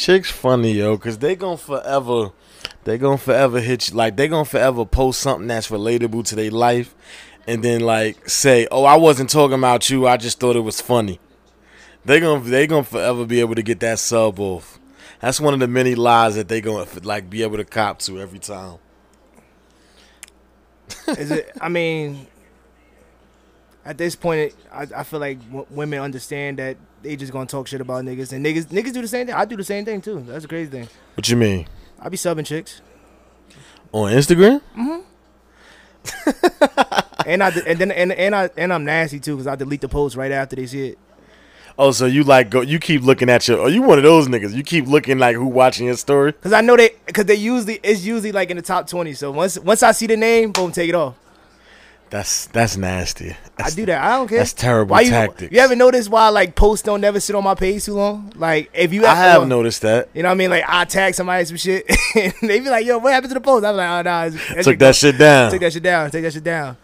Chicks funny, yo, cause they gonna forever, they gonna forever hit you. Like they gonna forever post something that's relatable to their life, and then like say, "Oh, I wasn't talking about you. I just thought it was funny." They gonna they gonna forever be able to get that sub off. That's one of the many lies that they gonna like be able to cop to every time. Is it? I mean, at this point, I, I feel like w- women understand that they just gonna talk shit about niggas, and niggas niggas do the same thing. I do the same thing too. That's a crazy thing. What you mean I be subbing chicks, on Instagram? Mhm. and I and then and and I and I'm nasty too because I delete the post right after they see it. Oh, so you like go? You keep looking at your? Are you one of those niggas? You keep looking like who watching your story? Cause I know they, cause they usually it's usually like in the top twenty. So once once I see the name, boom, take it off. That's that's nasty. I do that. I don't care. That's terrible Why you, tactics. You ever notice why like posts don't never sit on my page too long? Like if you, I have or- noticed that. You know what I mean? Like I tag somebody some shit, and they be like, "Yo, what happened to the post?" I'm like, "Oh no, it's- Took that shit down. Take that shit down. Take that shit down.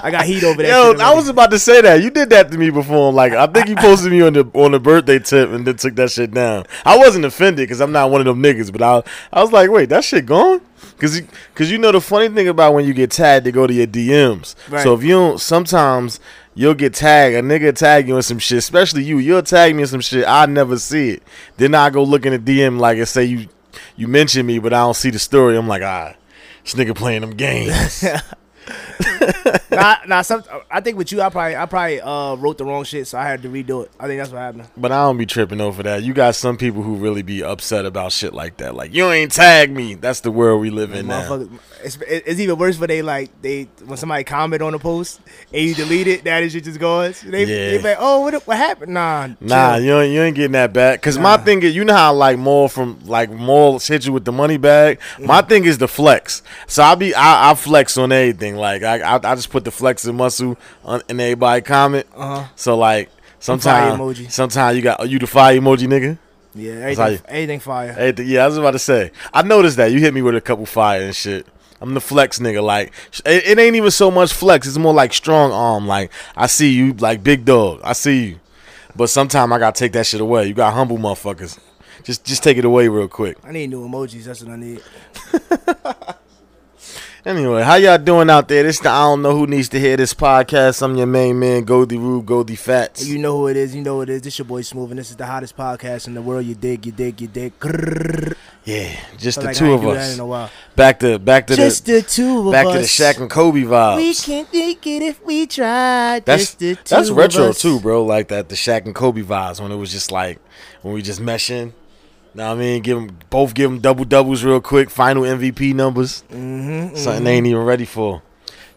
I got heat over that. Yo, I was about to say that. You did that to me before. Like I think you posted me on the on the birthday tip and then took that shit down. I wasn't offended because I'm not one of them niggas, but I I was like, wait, that shit gone? Cause, you- Cause you know the funny thing about when you get tagged, they go to your DMs. Right. So if you don't, sometimes you'll get tagged. A nigga tag you in some shit, especially you. You'll tag me in some shit. I never see it. Then I go look in the DM like and say you you mentioned me, but I don't see the story. I'm like, ah, this nigga playing them games. nah, nah, some, I think with you, I probably, I probably uh, wrote the wrong shit, so I had to redo it. I think that's what happened. But I don't be tripping over that. You got some people who really be upset about shit like that. Like you ain't tag me. That's the world we live in now. It's, it's even worse for they like they when somebody comment on a post and you delete it, that shit just goes. They, they Yeah. be like, oh, what, what happened? Nah, Nah, chill. you ain't, you ain't getting that back. Cause my thing is, you know how I like more from like more hit you with the money bag. My Mm. thing is the flex. So I be I, I flex on everything. Like I, I I just put the flexing muscle on in everybody comment. Uh-huh. So like sometimes sometimes you got you the fire emoji nigga. yeah, everything, you- everything fire. Everything- yeah, I was about to say. I noticed that you hit me with a couple fire and shit. I'm the flex nigga. Like it, it ain't even so much flex. It's more like strong arm. Like I see you, like big dog. I see you. But sometimes I gotta take that shit away. You got humble motherfuckers. Just just take it away real quick. I need new emojis. That's what I need. Anyway, how y'all doing out there? This the I don't know who needs to hear this podcast. I'm your main man, Goldie Rube, Goldie Fats. You know who it is. You know who it is. This your boy Smooth, and this is the hottest podcast in the world. You dig, you dig, you dig. Yeah, just the like two of do that in us. Back to back to Just the the two of back us. to the Shaq and Kobe vibes. We can't make it if we try. That's Just the two that's retro too, bro. Like that, the Shaq and Kobe vibes when it was just like when we just meshing. What I mean, give them both give them double doubles real quick. Final MVP numbers. Mm-hmm, Something they ain't even ready for.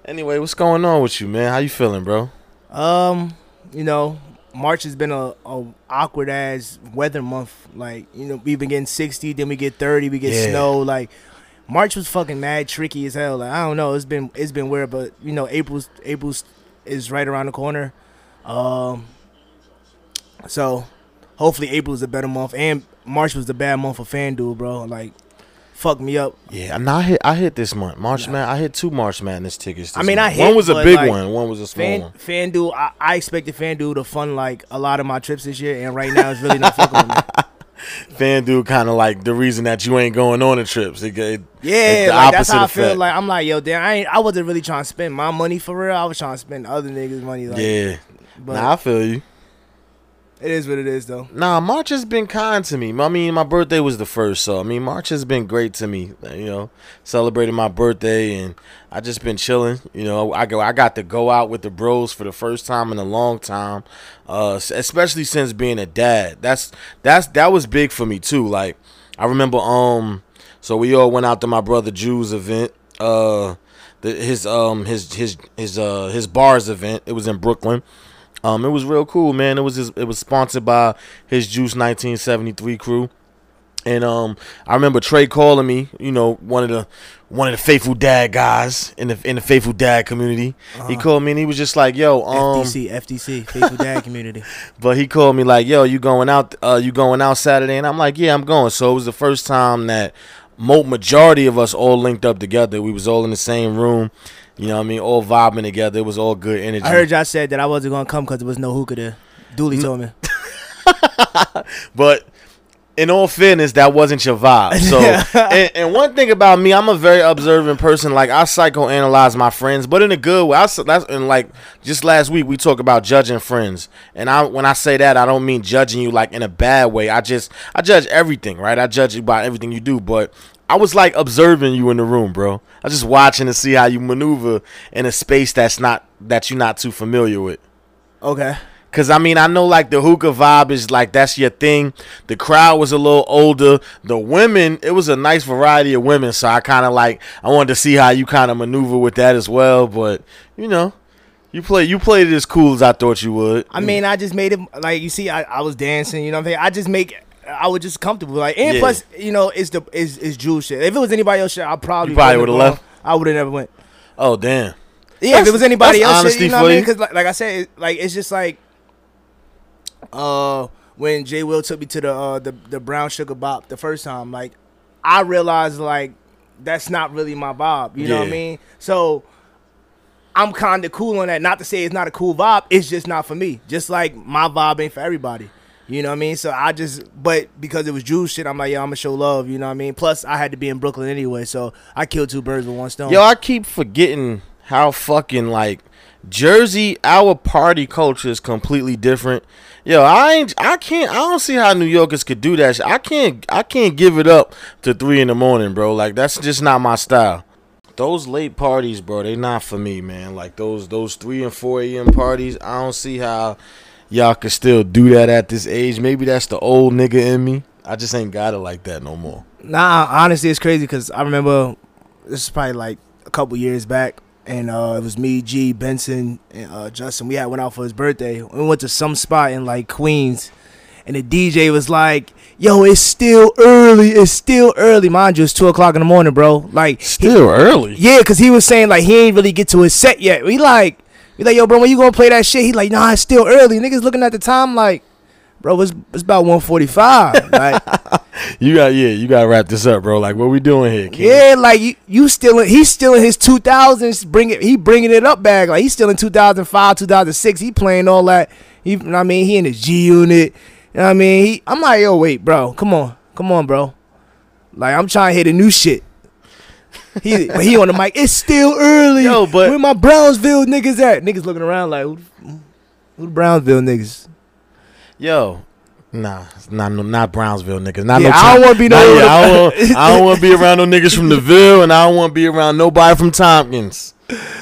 Anyway, what's going on with you, man? How you feeling, bro? Um, you know, March has been a, a awkward ass weather month. Like, you know, we've been getting sixty, then we get thirty, we get Yeah. snow. Like, March was fucking mad tricky as hell. Like, I don't know, it's been it's been weird, but you know, April's April's is right around the corner. Um, so hopefully April is a better month, and March was the bad month for FanDuel, bro. Like, fuck me up. Yeah, I hit I hit this month March man. I hit two March Madness tickets. This I mean, I hit, one was a big like, one, one was a small Fan one. FanDuel, I, I expected FanDuel to fund like a lot of my trips this year, and right now it's really not fucking with me. FanDuel kind of like the reason that you ain't going on the trips. It, it, Yeah, like that's how I feel. Like I'm like, yo, damn, I ain't, I wasn't really trying to spend my money for real. I was trying to spend other niggas' money. Like, yeah, but nah, I feel you. It is what it is, though. Nah, March has been kind to me. I mean, my birthday was the first, so I mean, March has been great to me. You know, celebrating my birthday, and I just been chilling. You know, I go, I got to go out with the bros for the first time in a long time, uh, especially since being a dad. That's that's that was big for me too. Like, I remember, um, so we all went out to my brother Drew's event. Uh, the, his um his his his uh his bars event. It was in Brooklyn. Um, it was real cool, man. It was his, it was sponsored by his Juice 1973 crew, and um, I remember Trey calling me. You know, one of the one of the faithful dad guys in the in the faithful dad community. He called me and he was just like, "Yo, um," FDC, FDC, Faithful Dad Community. but he called me like, "Yo, you going out? Uh, you going out Saturday?" And I'm like, "Yeah, I'm going." So it was the first time that mo- majority of us all linked up together. We was all in the same room. You know what I mean? All vibing together. It was all good energy. I heard y'all said that I wasn't gonna come because there was no hookah there. Dooley mm. told me. But in all fairness, that wasn't your vibe. So, and, and one thing about me, I'm a very observant person. Like I psychoanalyze my friends, but in a good way. I that's and like just last week we talked about judging friends, and I when I say that, I don't mean judging you like in a bad way. I just I judge everything, right? I judge you by everything you do, but. I was like observing you in the room, bro. I was just watching to see how you maneuver in a space that's not that you're not too familiar with. Okay. Cause I mean I know like the hookah vibe is like that's your thing. The crowd was a little older. The women, it was a nice variety of women, so I kind of like I wanted to see how you kind of maneuver with that as well. But you know, you play you played it as cool as I thought you would. I mean, I just made it like you see. I, I was dancing. You know what I'm saying? I just make. I was just comfortable. Like, and Yeah. plus, you know, it's the is is Jules shit. If it was anybody else shit, I probably You probably wouldn't would've left? I would have never went. oh damn. Yeah, if it was anybody else, shit, you know for what I mean? you. Because like, like I said, it, like it's just like, uh, when Jay Will took me to the uh the the Brown Sugar Bop the first time, like I realized like that's not really my vibe. You know what I mean? So. I'm kind of cool on that. Not to say it's not a cool vibe. It's just not for me. Just like my vibe ain't for everybody. You know what I mean? So I just, but because it was Jews shit, I'm like, yo, I'm gonna show love. You know what I mean? Plus, I had to be in Brooklyn anyway, so I killed two birds with one stone. Yo, I keep forgetting how fucking like Jersey, our party culture is completely different. Yo, I ain't, I can't, I don't see how New Yorkers could do that. I can't, I can't give it up to three in the morning, bro. Like that's just not my style. Those late parties, bro, they not for me, man. Like those, those three and four a.m. parties, I don't see how y'all could still do that at this age. Maybe that's the old nigga in me. I just ain't got it like that no more. Nah, honestly, it's crazy because I remember this is probably like a couple years back, and uh, it was me, G, Benson, and uh, Justin. We had went out for his birthday. We went to some spot in like Queens, and the DJ was like, "Yo, it's still early. It's still early." Mind you, it's two o'clock in the morning, bro. Like, Still early. yeah, because he was saying like he ain't really get to his set yet. We like, we like, yo, bro, when you gonna play that shit? He like, nah, it's still early. Niggas looking at the time like, bro, it's it's about one forty five. Like. You got, yeah, you got to wrap this up, bro. Like, what we doing here? Yeah, like you, you still in, he's still in his 2000s. Bring it, he bringing it up back. Like he's still in 2005, 2006. He playing all that. He, you know what I mean, he in his G unit. You know what I mean, he, I'm like, yo, wait, bro, come on, come on, bro. Like I'm trying to hit a new shit. He, but he on the mic. It's still early. Yo, but- where my Brownsville niggas at? Niggas looking around like, who, the- who the Brownsville niggas? Yo, nah, not no, not Brownsville niggas. Not Yeah, no. I don't wanna be nah, no- yeah, I don't, want- I don't want to be around no niggas from the Ville, and I don't want to be around nobody from Tompkins.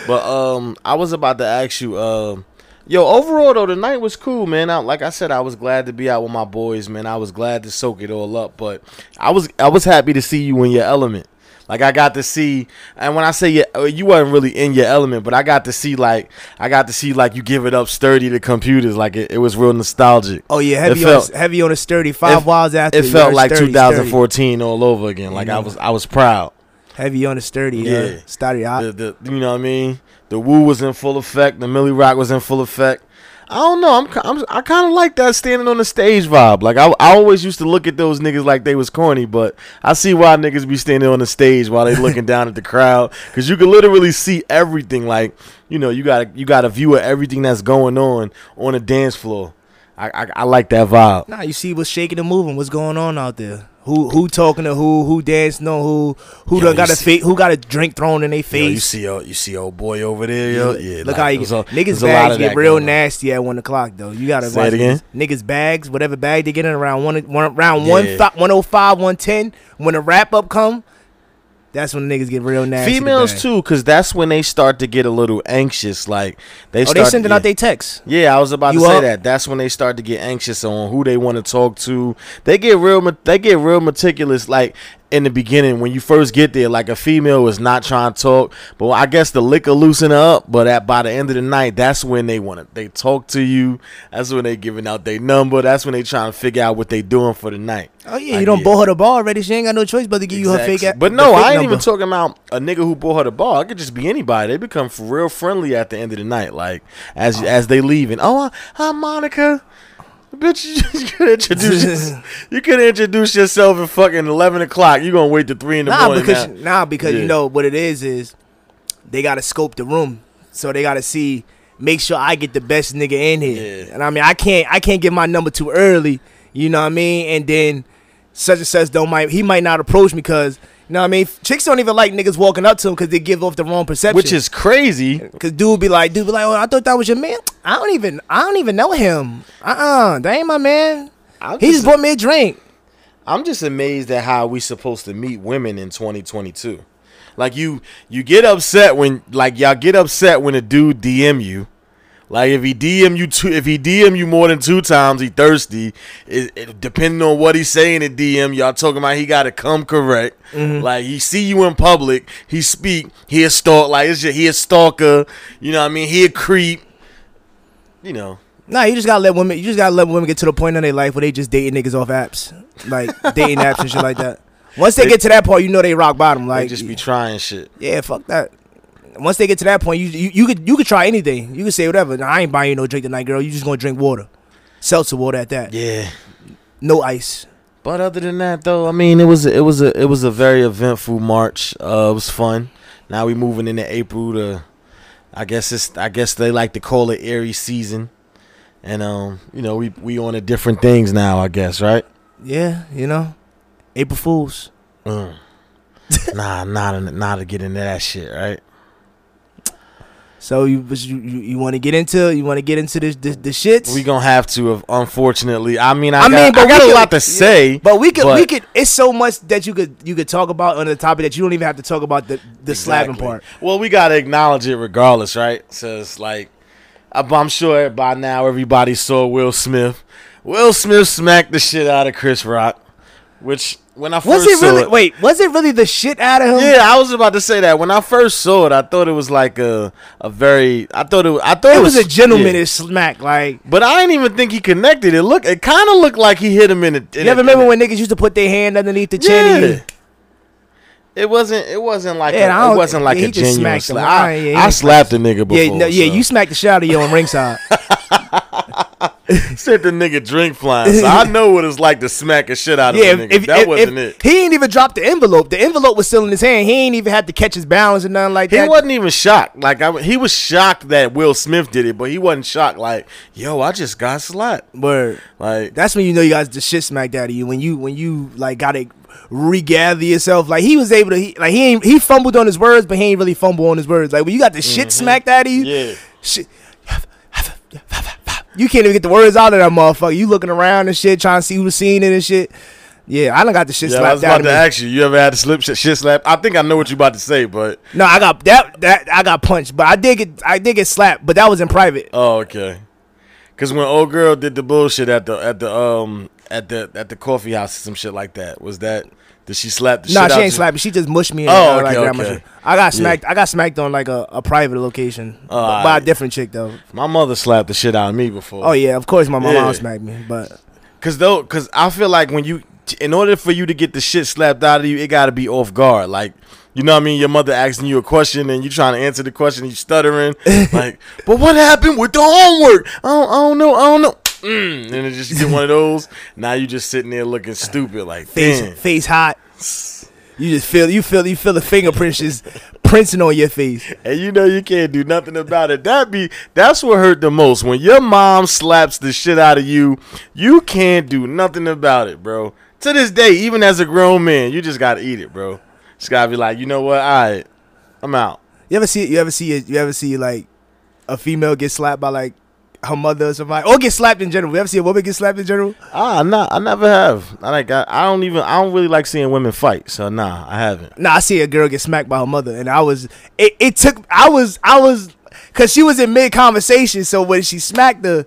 But um, I was about to ask you, um, yo, overall though, the night was cool, man. I, like I said, I was glad to be out with my boys, man. I was glad to soak it all up, but I was I was happy to see you in your element. Like I got to see, and when I say you, uh, you wasn't really in your element, but I got to see like I got to see like you give it up sturdy to computers, like it, it was real nostalgic. Oh yeah, heavy It on felt- heavy on a sturdy. Five it- after It felt like sturdy, 2014 all over again. Like I was I was proud. Heavy on a sturdy. Yeah, Yeah. sturdy. I- The, the you know what I mean? The woo was in full effect. The Millie Rock was in full effect. I don't know. I'm, I'm I kind of like that standing on the stage vibe. Like I, I always used to look at those niggas like they was corny, but I see why niggas be standing on the stage while they looking down at the crowd because you can literally see everything. Like you know, you got you got a view of everything that's going on on the dance floor. I I, I like that vibe. Nah, you see what's shaking and moving. What's going on out there? Who who talking to who? Who dancing on who? Who Yo, done got a see- fa- Who got a drink thrown in their Yo, face? you see, oh, you see, old boy over there, yo. Yeah, Look like, how you get, a- niggas a bags get real on. nasty at one o'clock though. You gotta Say watch it again? Niggas bags, whatever bag they get in around one, one around one Yeah. fi- 105, 110. When the wrap up come, that's when niggas get real nasty. Females too, because that's when they start to get a little anxious. Like they oh, start Oh, start. they sending yeah. out their texts. Yeah, I was about You to say up? that. That's when they start to get anxious on who they want to talk to. They get real. They get real meticulous. Like in the beginning, when you first get there, like a female is not trying to talk, but I guess the liquor loosen up. But at by the end of the night, that's when they want to. They talk to you. That's when they giving out their number. That's when they trying to figure out what they doing for the night. Oh yeah, you don't bought her the ball already. She ain't got no choice but to give you her fake. Exactly. But no, fake I ain't number. even talking about a nigga who bought her the ball. It could just be anybody. They become real friendly at the end of the night, like as oh. as they leaving. Oh, hi Monica. Bitch, you, you could introduce you could introduce yourself at fucking eleven o'clock. You gonna wait to three in the Nah, morning? because now. nah, because Yeah. you know what it is is they gotta scope the room, so they gotta see, make sure I get the best nigga in here. Yeah. And I mean, I can't, I can't get my number too early. You know what I mean? And then such and such don't might he might not approach me because you know what I mean. Chicks don't even like niggas walking up to them because they give off the wrong perception. Which is crazy. Cause dude be like, dude be like, oh, I thought that was your man. I don't even, I don't even know him. Uh, uh that ain't my man. I'm He just bought me a drink. I'm just amazed at how we supposed to meet women in 2022. Like you, you get upset when like y'all get upset when a dude DM you. Like if he DM you two, if he DM you more than two times, he thirsty. It, it- depending on what he's saying in DM, y'all talking about he got to come correct. Mm-hmm. Like he see you in public, he speak, he a stalk. Like it's just he a stalker. You know what I mean? He a creep. You know. Nah, you just gotta let women. You just gotta let women get to the point in their life where they just dating niggas off apps, like dating apps and shit like that. Once they, They- get to that point, you know they rock bottom. Like Like, just be trying shit. yeah, fuck that. Once they get to that point, you you, you could you could try anything. You could say whatever. Nah, I ain't buying you no drink tonight, girl. You just gonna drink water, seltzer water at that. Yeah. No ice. But other than that, though, I mean, it was it was a it was a very eventful March. Uh, it was fun. Now we moving into April to, I guess it's I guess they like to call it Aries season, and um, you know, we we on to different things now. I guess right. Yeah, you know, April Fools. Mm. nah, not not to get into that shit, right? So you you, you, want to get into you want to get into this the, the shits. We gonna have to, unfortunately. I mean, I, I got, mean, but I we got a could- lot to say, But we could we could it's so much that you could you could talk about on the topic that you don't even have to talk about the the slapping part. Well, we gotta acknowledge it regardless, right? So it's like, I'm sure by now everybody saw Will Smith. Will Smith smacked the shit out of Chris Rock, which when I Was it saw really it, wait, was it really the shit out of him? yeah, I was about to say that. When I first saw it, I thought it was like a a very, I thought it, I thought It was a yeah. gentleman smack. Like But I didn't even think he connected. It looked, it kind of looked like he hit him in the. You ever remember when niggas used to put their hand underneath the chin? Yeah. It wasn't. It wasn't like. Yeah, I a, it wasn't like yeah, a genuine slap. I, yeah, I slapped a nigga before. Yeah, no, yeah, so. you smacked the shit out of you on ringside. Sent the nigga drink flying. So I know what it's like to smack a shit out of yeah, a if, nigga. if, that if- wasn't if- it. He ain't even dropped the envelope. The envelope was still in his hand. He ain't even had to catch his balance or nothing like He that. He wasn't even shocked. Like I, he was shocked that Will Smith did it, but he wasn't shocked. Like, yo, I just got slapped. Word. Like, That's when you know you got the shit smacked out of you. When you when you like got to regather yourself. Like he was able to. He, like he ain't he fumbled on his words, but he ain't really fumble on his words. Like when you got the shit mm-hmm. smacked out of you. yeah, Shit. You can't even get the words out of that motherfucker. You looking around and shit, trying to see who's seeing it and shit. Yeah, I done got the shit yeah. I slapped was out about to me. ask you. You ever had to slip shit, shit slap? I think I know what you about to say, but No, I got that that I got punched, but I did get I did get slapped, but that was in private. oh, okay. Because when old girl did the bullshit at the at the um at the at the coffee house, some shit like that, was that did she slap the Nah, shit she ain't me. She just mushed me. And, Oh, uh, okay, like, okay. I got smacked. I got smacked on like a, a private location Oh, by a different chick though. My mother slapped the shit out of me before. Oh yeah, of course my mom Yeah. smacked me, but Cause though, cause I feel like when you, in order for you to get the shit slapped out of you, it got to be off guard. Like, you know what I mean? Your mother asking you a question and you trying to answer the question, you stuttering, like, but what happened with the homework? I don't, I don't know, I don't know. Mm, and it just get one of those. Now you just sitting there looking stupid, like, face damn. face hot. You just feel you feel you feel the fingerprints just printing on your face. And you know you can't do nothing about it. That be that's what hurt the most. When your mom slaps the shit out of you, you can't do nothing about it, bro. To this day, even as a grown man, you just gotta eat it, bro. Just gotta be like, you know what? All right, I'm out. You ever see you ever see it you ever see like a female get slapped by like her mother or somebody or get slapped in general. We ever see a woman get slapped in general? Ah, nah, I never have. I like, I, I don't even, I don't really like seeing women fight. So nah, I haven't. Nah, I see a girl get smacked by her mother, and I was it, it took I was I was because she was in mid conversation, so when she smacked her,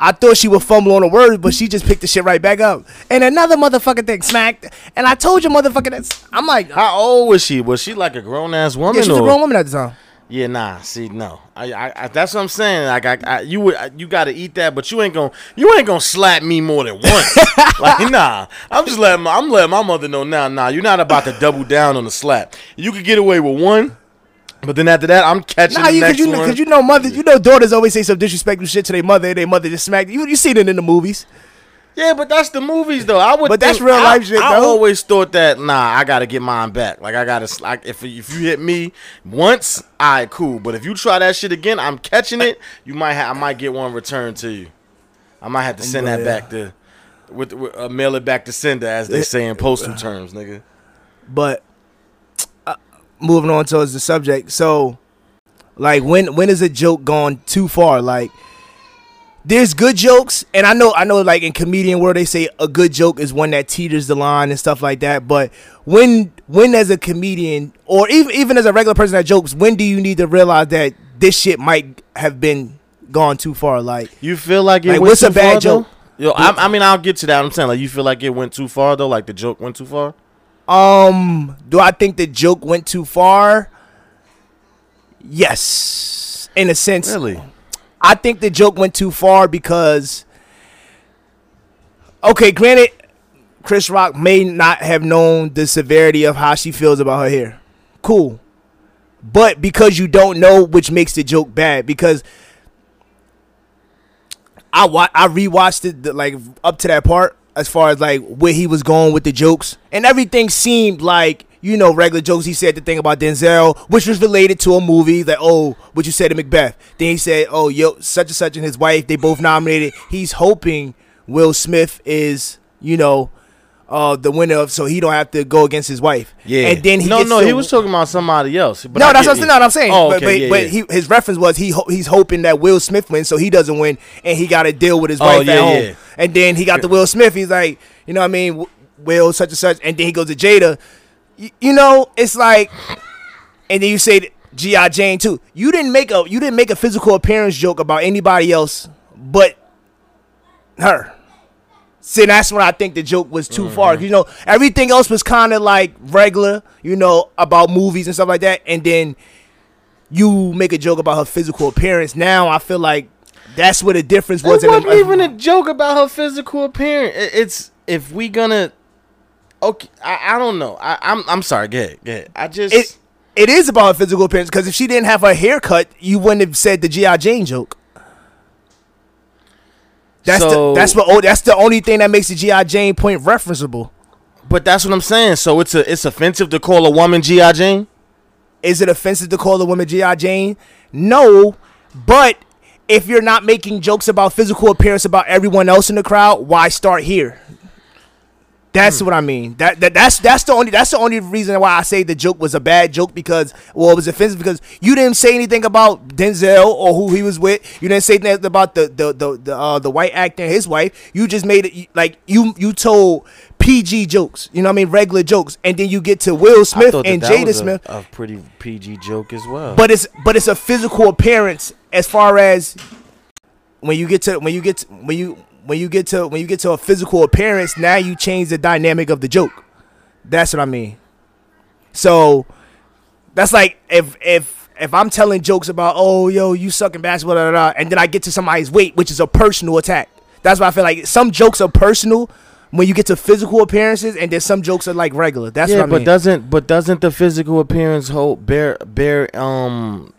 I thought she would fumble on the words, but she just picked the shit right back up. And another motherfucking thing smacked, and I told you, motherfucker, that's I'm like, How old was she? Was she like a grown ass woman? yeah, she was a or- grown woman at the time. Yeah, nah. See, no. I, I, I that's what I'm saying. Like, I, I you would, you got to eat that, but you ain't gonna, you ain't gonna slap me more than once. like, nah. I'm just letting, my, I'm letting my mother know now. Nah, you're not about to double down on the slap. You could get away with one, but then after that, I'm catching Nah, the you, cause you know, one. cause you know, mother, you know, daughters always say some disrespectful shit to their mother, and their mother just smacked you. You seen it in the movies. Yeah, but that's the movies though. I would, But that's real I- life shit, I though. always thought that. Nah, I gotta get mine back. Like, I gotta, like, if if you hit me once, all right, cool. But if you try that shit again, I'm catching it. You might, ha- I might get one returned to you. I might have to send that back to. with, with uh, mail it back to sender, as they say in postal terms, nigga. But uh, moving on towards the subject, so like when when is a joke gone too far? Like there's good jokes, and I know I know like in comedian world they say a good joke is one that teeters the line and stuff like that. But when when as a comedian or even even as a regular person that jokes, when do you need to realize that this shit might have been gone too far? Like You feel like it Like, what's a bad far, though? joke? Yo, I, I mean, I'll get to that. I'm saying, like, you feel like it went too far though, like the joke went too far. Um, do I think the joke went too far? Yes, in a sense. Really? I think the joke went too far because okay, granted, Chris Rock may not have known the severity of how she feels about her hair. Cool. But because you don't know, which makes the joke bad, because I wa- I rewatched it the, like up to that part as far as like where he was going with the jokes, and everything seemed like you know regular jokes. He said the thing about Denzel, which was related to a movie, that, oh, what you said to Macbeth. Then he said, oh, yo, such and such and his wife, they both nominated. He's hoping Will Smith is you know uh the winner of, so he don't have to go against his wife. Yeah. and then he no, gets no, to- he was talking about somebody else. But no, I that's get what, you. no, I'm saying. Oh, but okay, but, yeah, but yeah. He, his reference was he ho- he's hoping that Will Smith wins, so he doesn't win, and he got to deal with his Oh, wife yeah, at home. yeah. And then he got the Will Smith. He's like, you know what I mean? Will such and such, and then he goes to Jada. Y- you know, it's like, and then you say G.I. Jane too. You didn't make a you didn't make a physical appearance joke about anybody else but her. See, that's when I think the joke was too far. Mm-hmm. You know, everything else was kind of like regular, you know, about movies and stuff like that. And then you make a joke about her physical appearance. Now I feel like that's where the difference was. It wasn't even a joke about her physical appearance. It's if we gonna. Okay, I, I don't know. I, I'm I'm sorry. Go ahead. Go ahead. I just. it, it is about her physical appearance because if she didn't have her haircut, you wouldn't have said the GI Jane joke. That's So- the that's what oh, that's the only thing that makes the GI Jane point referenceable. but that's what I'm saying. So it's a it's offensive to call a woman GI Jane. Is it offensive to call a woman GI Jane? No, but if you're not making jokes about physical appearance about everyone else in the crowd, why start here? That's what I mean. That, that that's that's the only that's the only reason why I say the joke was a bad joke because well it was offensive because you didn't say anything about Denzel or who he was with. You didn't say anything about the the the the, uh, the white actor and his wife. You just made it like you you told PG jokes. You know what I mean regular jokes, and then you get to Will Smith and Jada was a- Smith. A, pretty PG joke as well. But it's but it's a physical appearance as far as when you get to when you get to, when you when you get to when you get to a physical appearance, now you change the dynamic of the joke. That's what I mean. So that's like if if if I'm telling jokes about oh yo you sucking basketball da, da, da, and then I get to somebody's weight, which is a personal attack. That's why I feel like some jokes are personal when you get to physical appearances, and then some jokes are like regular. That's yeah, what I but mean. doesn't but doesn't the physical appearance hold bear bear um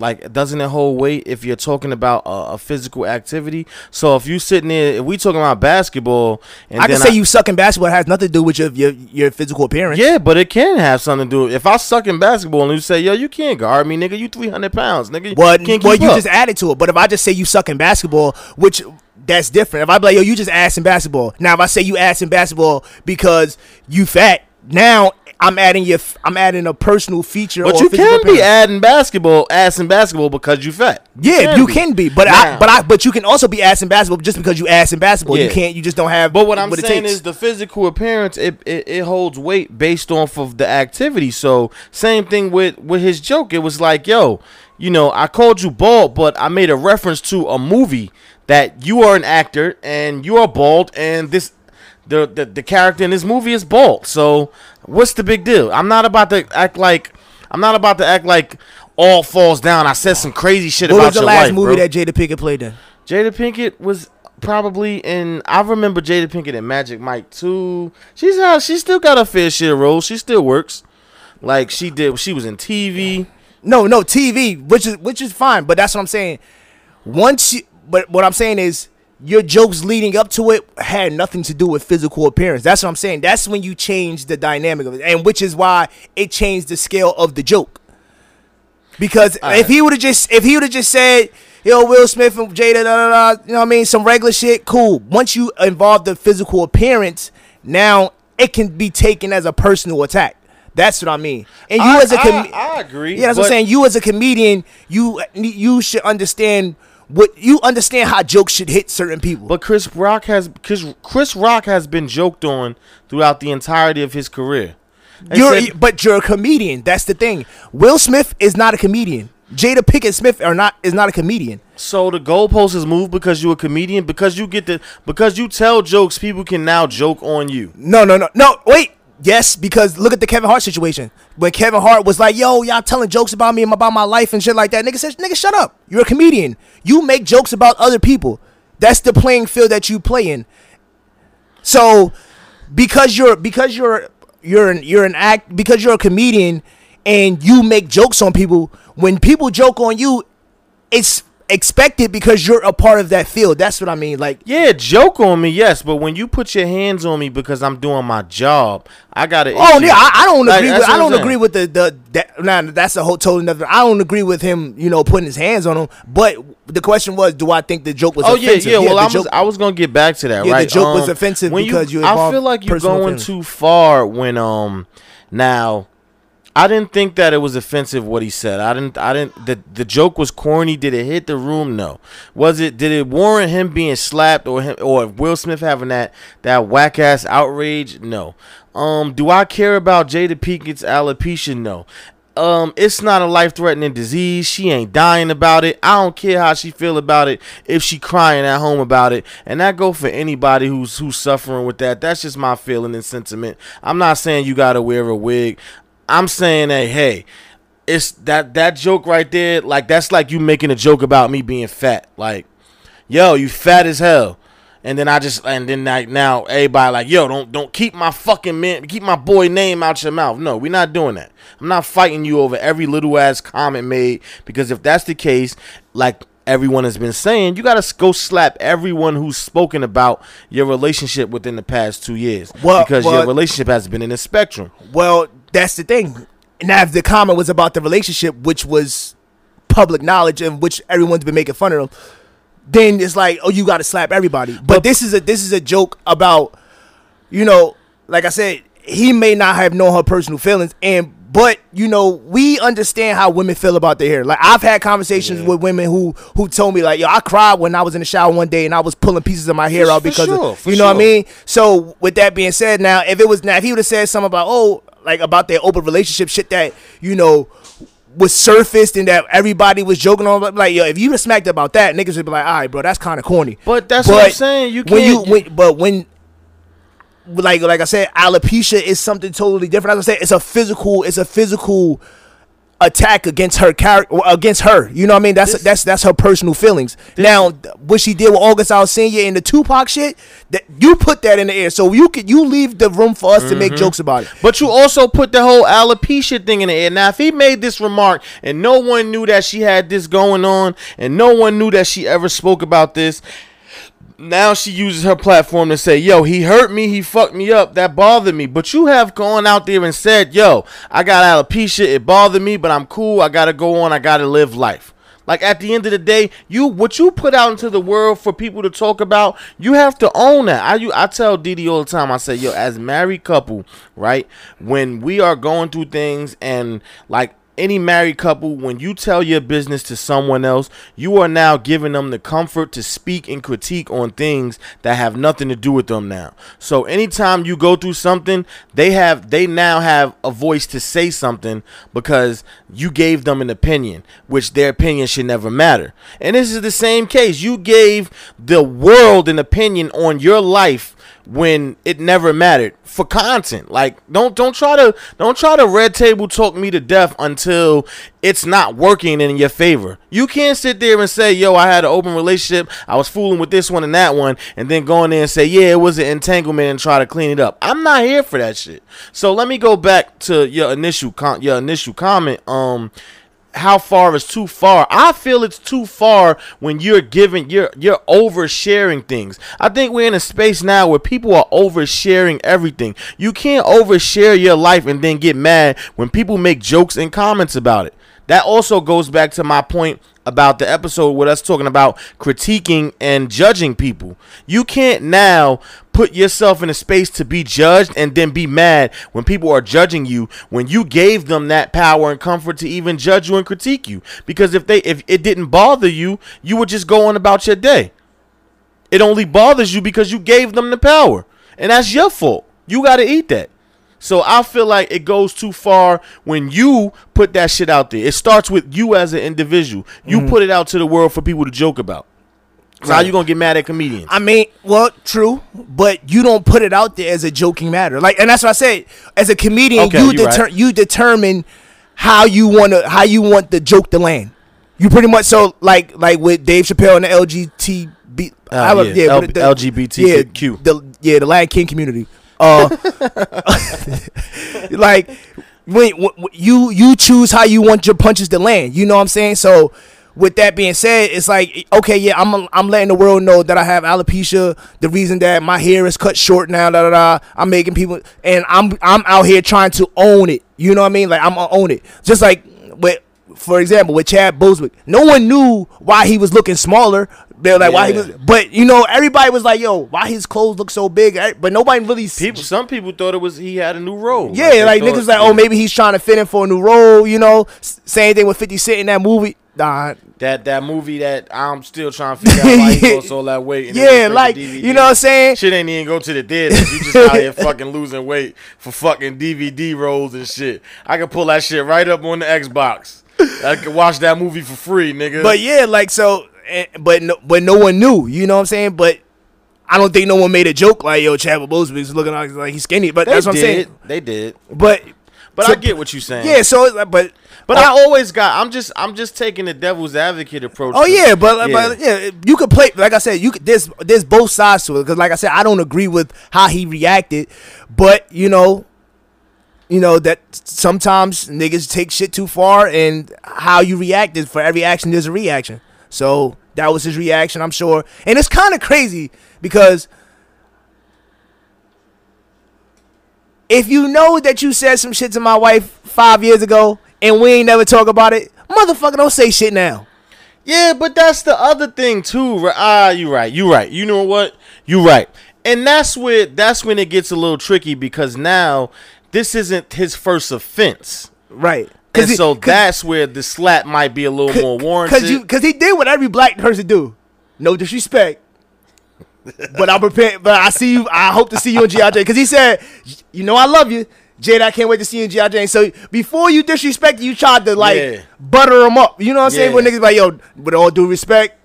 like doesn't it hold weight if you're talking about a, a physical activity? So if you sitting there, if we talking about basketball, and I can say you suck in basketball it has nothing to do with your your, your physical appearance. Yeah, but it can have something to do. If I suck in basketball and you say, "Yo, you can't guard me, nigga. You three hundred pounds, nigga. But you can't well, you up." just added to it. But if I just say you suck in basketball, which that's different. If I be like, yo, you just ass in basketball. Now, if I say you ass in basketball because you fat, now I'm adding your, I'm adding a personal feature. But you can be adding basketball, ass in basketball because you fat. Yeah, you can be, but I, but I, but you can also be ass in basketball just because you ass in basketball. You can't, you just don't have. But what I'm it saying is the physical appearance it, it it holds weight based off of the activity. So same thing with with his joke. It was like, yo, you know, I called you bald, but I made a reference to a movie that you are an actor and you are bald, and this the the, the character in this movie is bald. So what's the big deal? I'm not about to act like I'm not about to act like all falls down. I said some crazy shit about the city. what about was the your last wife, movie bro. that Jada Pinkett played in? Jada Pinkett was probably in. I remember Jada Pinkett in Magic Mike too. She's she still got a fair share of roles. She still works. Like she did. She was in TV. No, no, TV, which is which is fine, but that's what I'm saying. Once you, but what I'm saying is your jokes leading up to it had nothing to do with physical appearance. That's what I'm saying. That's when you change the dynamic of it, and which is why it changed the scale of the joke. Because if he would have just if he would have just said yo, Will Smith and Jada, da, da, da, you know what I mean? Some regular shit, cool. Once you involve the physical appearance, now it can be taken as a personal attack. That's what I mean. And you I, as a com- I, I agree. yeah, that's what I'm saying. You as a comedian, you you should understand what you understand how jokes should hit certain people. But Chris Rock has Chris, Chris Rock has been joked on throughout the entirety of his career. They You're, said- but you're a comedian. That's the thing. Will Smith is not a comedian. Jada Pinkett Smith are not is not a comedian. so the goalpost is moved because you're a comedian because you get the because you tell jokes people can now joke on you. No, no, no, no. Wait. Yes, because look at the Kevin Hart situation. When Kevin Hart was like, "Yo, y'all telling jokes about me and about my life and shit like that," nigga says, "Nigga, shut up. You're a comedian. You make jokes about other people. That's the playing field that you play in." So, because you're because you're you're an you're an act because you're a comedian and you make jokes on people. When people joke on you, it's expected because you're a part of that field. That's what I mean. Like, Yeah, joke on me, yes, but when you put your hands on me because I'm doing my job, I gotta. Oh yeah, I, I don't Like, agree. With, I don't agree with the the. That, nah, that's a whole totally another. I don't agree with him. You know, putting his hands on him. But the question was, do I think the joke was? Oh yeah, offensive? yeah. Well, I was joke- I was gonna get back to that. Yeah, the right? joke was Um, offensive when because you I feel like you're going feelings. too far when um now. I didn't think that it was offensive what he said. I didn't. I didn't. The the joke was corny. Did it hit the room? No. Was it? Did it warrant him being slapped or him or Will Smith having that that whack ass outrage? No. Um. Do I care about Jada Pinkett's alopecia? No. Um, it's not a life threatening disease. She ain't dying about it. I don't care how she feel about it. If she crying at home about it, and that go for anybody who's who's suffering with that. That's just my feeling and sentiment. I'm not saying you gotta wear a wig. I'm saying that hey, it's that that joke right there. Like that's like you making a joke about me being fat. Like, yo, you fat as hell. And then I just and then like now everybody like yo don't don't keep my fucking man keep my boy name out your mouth. No, we're not doing that. I'm not fighting you over every little ass comment made because if that's the case, like everyone has been saying, you gotta go slap everyone who's spoken about your relationship within the past two years Well- because well- your relationship has been in a spectrum. Well, that's the thing. Now, if the comment was about the relationship, which was public knowledge and which everyone's been making fun of then it's like, oh, you got to slap everybody. But, But- this is a this is a joke about, you know, like I said, he may not have known her personal feelings, and but you know, we understand how women feel about their hair. Like I've had conversations Yeah. with women who who told me like, yo, I cried when I was in the shower one day and I was pulling pieces of my hair For- out because sure, of, you know what I mean. So with that being said, now if it was now if he would have said something about oh like about their open relationship shit that you know was surfaced and that everybody was joking on like yo if you have smacked about that niggas would be like all right bro that's kind of corny. But that's what I'm saying. You when you when, but when like like I said alopecia is something totally different. As I said it's a physical it's a physical attack against her character against her. You know what I mean? That's This- that's that's her personal feelings. now, what she did with August Alsina and the Tupac shit, that you put that in the air, so you could you leave the room for us to Mm-hmm. make jokes about it. But you also put the whole alopecia thing in the air. Now, if he made this remark and no one knew that she had this going on, and no one knew that she ever spoke about this, now she uses her platform to say, "Yo, he hurt me. He fucked me up. That bothered me." But you have gone out there and said, "Yo, I got alopecia. It bothered me, but I'm cool. I gotta go on. I gotta live life." Like at the end of the day, you what you put out into the world for people to talk about, you have to own that. I you I tell Didi all the time. I say, yo, as married couple, right? When we are going through things and like any married couple, when you tell your business to someone else, you are now giving them the comfort to speak and critique on things that have nothing to do with them now. So anytime you go through something, they have they now have a voice to say something because you gave them an opinion, which their opinion should never matter. And this is the same case. You gave the world an opinion on your life when it never mattered for content. Like don't don't try to don't try to red table talk me to death until it's not working in your favor. You can't sit there and say, "Yo, I had an open relationship. I was fooling with this one and that one," and then go in there and say, "Yeah, it was an entanglement," and try to clean it up. I'm not here for that shit. So let me go back to your initial con- your initial comment. Um how far is too far. I feel it's too far when you're giving you're you're oversharing things. I think we're in a space now where people are oversharing everything. You can't overshare your life and then get mad when people make jokes and comments about it. That also goes back to my point about the episode with us talking about critiquing and judging people. You can't now put yourself in a space to be judged and then be mad when people are judging you when you gave them that power and comfort to even judge you and critique you. Because if they if it didn't bother you, you would just go on about your day. It only bothers you because you gave them the power. And that's your fault. You got to eat that. So I feel like it goes too far when you put that shit out there. It starts with you as an individual. You put it out to the world for people to joke about. So how you gonna get mad at comedians? I mean, well, true, but you don't put it out there as a joking matter. Like, and that's what I said. As a comedian, Okay, you you right. you determine how you want to how you want the joke to land. You pretty much so like like with Dave Chappelle and the LGBT, Uh, how- yeah, L- the- LGBTQ. Yeah, the yeah the Lion King community. Uh, like when, when you you choose how you want your punches to land. You know what I'm saying? So with that being said, it's like okay, yeah, I'm I'm letting the world know that I have alopecia. The reason that my hair is cut short now, da da da. I'm making people, and I'm I'm out here trying to own it. You know what I mean? Like I'm gonna own it. Just like with, for example, with Chadwick Boseman, no one knew why he was looking smaller. They're like, why he was, but you know, everybody was like, yo, why his clothes look so big? But nobody really people, some people thought it was he had a new role. yeah, they like niggas like, oh, maybe he's trying to fit in for a new role, you know. Same thing with 50 Cent in that movie. Nah, that that movie that I'm still trying to figure out why he lost all that weight. yeah, like you know what I'm saying? Shit ain't even go to the theaters. You just out here fucking losing weight for fucking DVD rolls and shit. I can pull that shit right up on the Xbox. I can watch that movie for free, nigga. But yeah, like so, but no, but no one knew, you know what I'm saying? But I don't think no one made a joke like, yo, Chadwick Boseman's looking like, like he's skinny. But they that's what I'm saying. They did. But But so- I get what you're saying. yeah, so like, but But I always got. I'm just. I'm just taking the devil's advocate approach. Oh yeah, but but yeah, you could play. Like I said, you could. There's there's both sides to it because, like I said, I don't agree with how he reacted, but you know, you know that sometimes niggas take shit too far, and how you react is for every action there's a reaction. So that was his reaction, I'm sure, and it's kind of crazy because. If you know that you said some shit to my wife five years ago and we ain't never talk about it, motherfucker, don't say shit now. Yeah, but that's the other thing too. Ah, you right. You right. You know what? You right. And that's where that's when it gets a little tricky because now this isn't his first offense. Right. And he- so that's where the slap might be a little more warranted. Cause you, cause he did what every black person do. No disrespect, but I'm prepared. But I see you. I hope to see you in GI Jane. Cause he said, you know, I love you, Jade. I can't wait to see you in GI Jane. So before you disrespect, you tried to like Yeah. butter him up. You know what I'm saying? When niggas like, yo, with all due respect.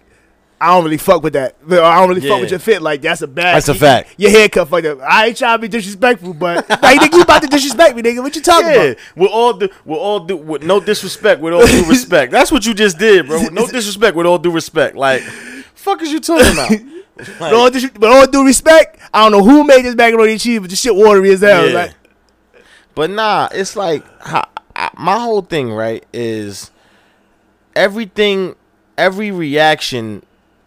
I don't really fuck with that. I don't really fuck with your fit. Like that's a bad. That's a fact. Your haircut fucked up. I ain't trying to be disrespectful, but like nigga, you about to disrespect me, nigga. What you talking yeah, about? with all the with all due with no disrespect, with all due respect. That's what you just did, bro. With no disrespect, with all due respect. Like, fuck is you talking about? But all, dis- but all due respect, I don't know who made this macaroni and cheese, but this shit watery as hell. Yeah. Like, But nah, it's like how, I, my whole thing, right? Is everything, every reaction.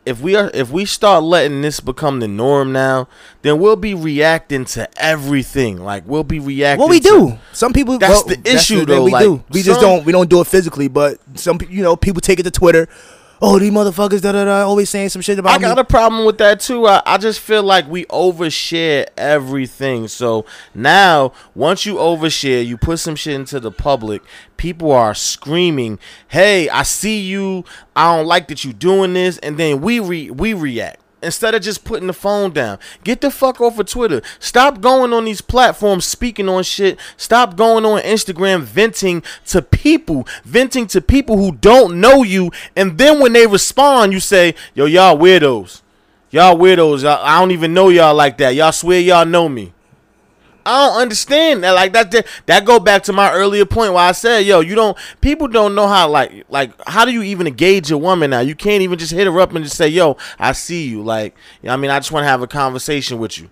If we are, if we start letting this become the norm now, then we'll be reacting to everything. Like we'll be reacting. what we to- do? Some people. That's the issue, thing though, We like, do. We just don't. We don't do it physically, but some. You know, people take it to Twitter. Oh, these motherfuckers, da da da, always saying some shit about me. I me. got a problem with that too. I, I just feel like we overshare everything. So now, once you overshare, you put some shit into the public, people are screaming, "Hey, I see you. I don't like that you doing this," and then we re- we react. Instead of just putting the phone down, get the fuck off of Twitter. Stop going on these platforms speaking on shit. Stop going on Instagram venting to people, venting to people who don't know you. And then when they respond, you say, "Yo, y'all weirdos. Y'all weirdos. I, I don't even know y'all like that. Y'all swear y'all know me." I don't understand that. Like that, that, that go back to my earlier point where I said, "Yo, you don't. People don't know how. Like, like, how do you even engage a woman now? You can't even just hit her up and just say, "Yo, I see you." Like, you know I mean, I just want to have a conversation with you.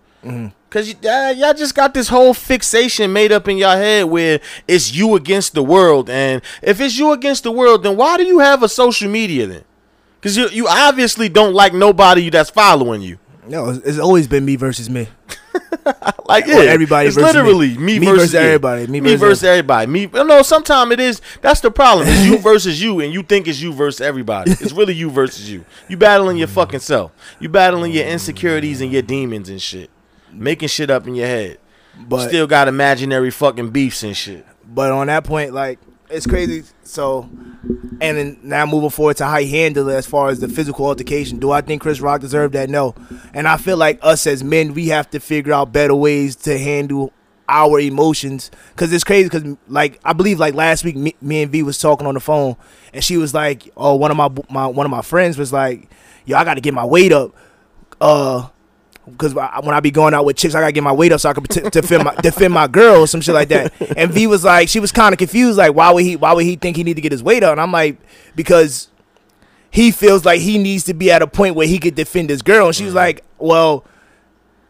Cause y- uh, y'all just got this whole fixation made up in your head where it's you against the world, and if it's you against the world, then why do you have a social media then? Cause you you obviously don't like nobody that's following you. No, it's always been me versus me. like yeah, everybody It's literally me, Me versus, versus everybody. Me Me, versus versus everybody. Me. No, sometimes it is. That's the problem. It's you versus you, and you think it's you versus everybody. It's really you versus you. You battling your fucking self. You battling your insecurities and your demons and shit. Making shit up in your head. But Still got imaginary fucking beefs and shit. But on that point, like it's crazy. So, and then now moving forward to how he handled it as far as the physical altercation. Do I think Chris Rock deserved that? No. And I feel like us as men, we have to figure out better ways to handle our emotions. Cause it's crazy. Cause like I believe like last week, me, me and V was talking on the phone, and she was like, "Oh, one of my my one of my friends was like, yo, I got to get my weight up." Uh, because when I be going out with chicks, I gotta get my weight up so I can t- defend my defend my girl or some shit like that. And V was like, she was kind of confused, like, why would he why would he think he need to get his weight up? And I'm like, because he feels like he needs to be at a point where he could defend his girl. And she was mm-hmm. like, well,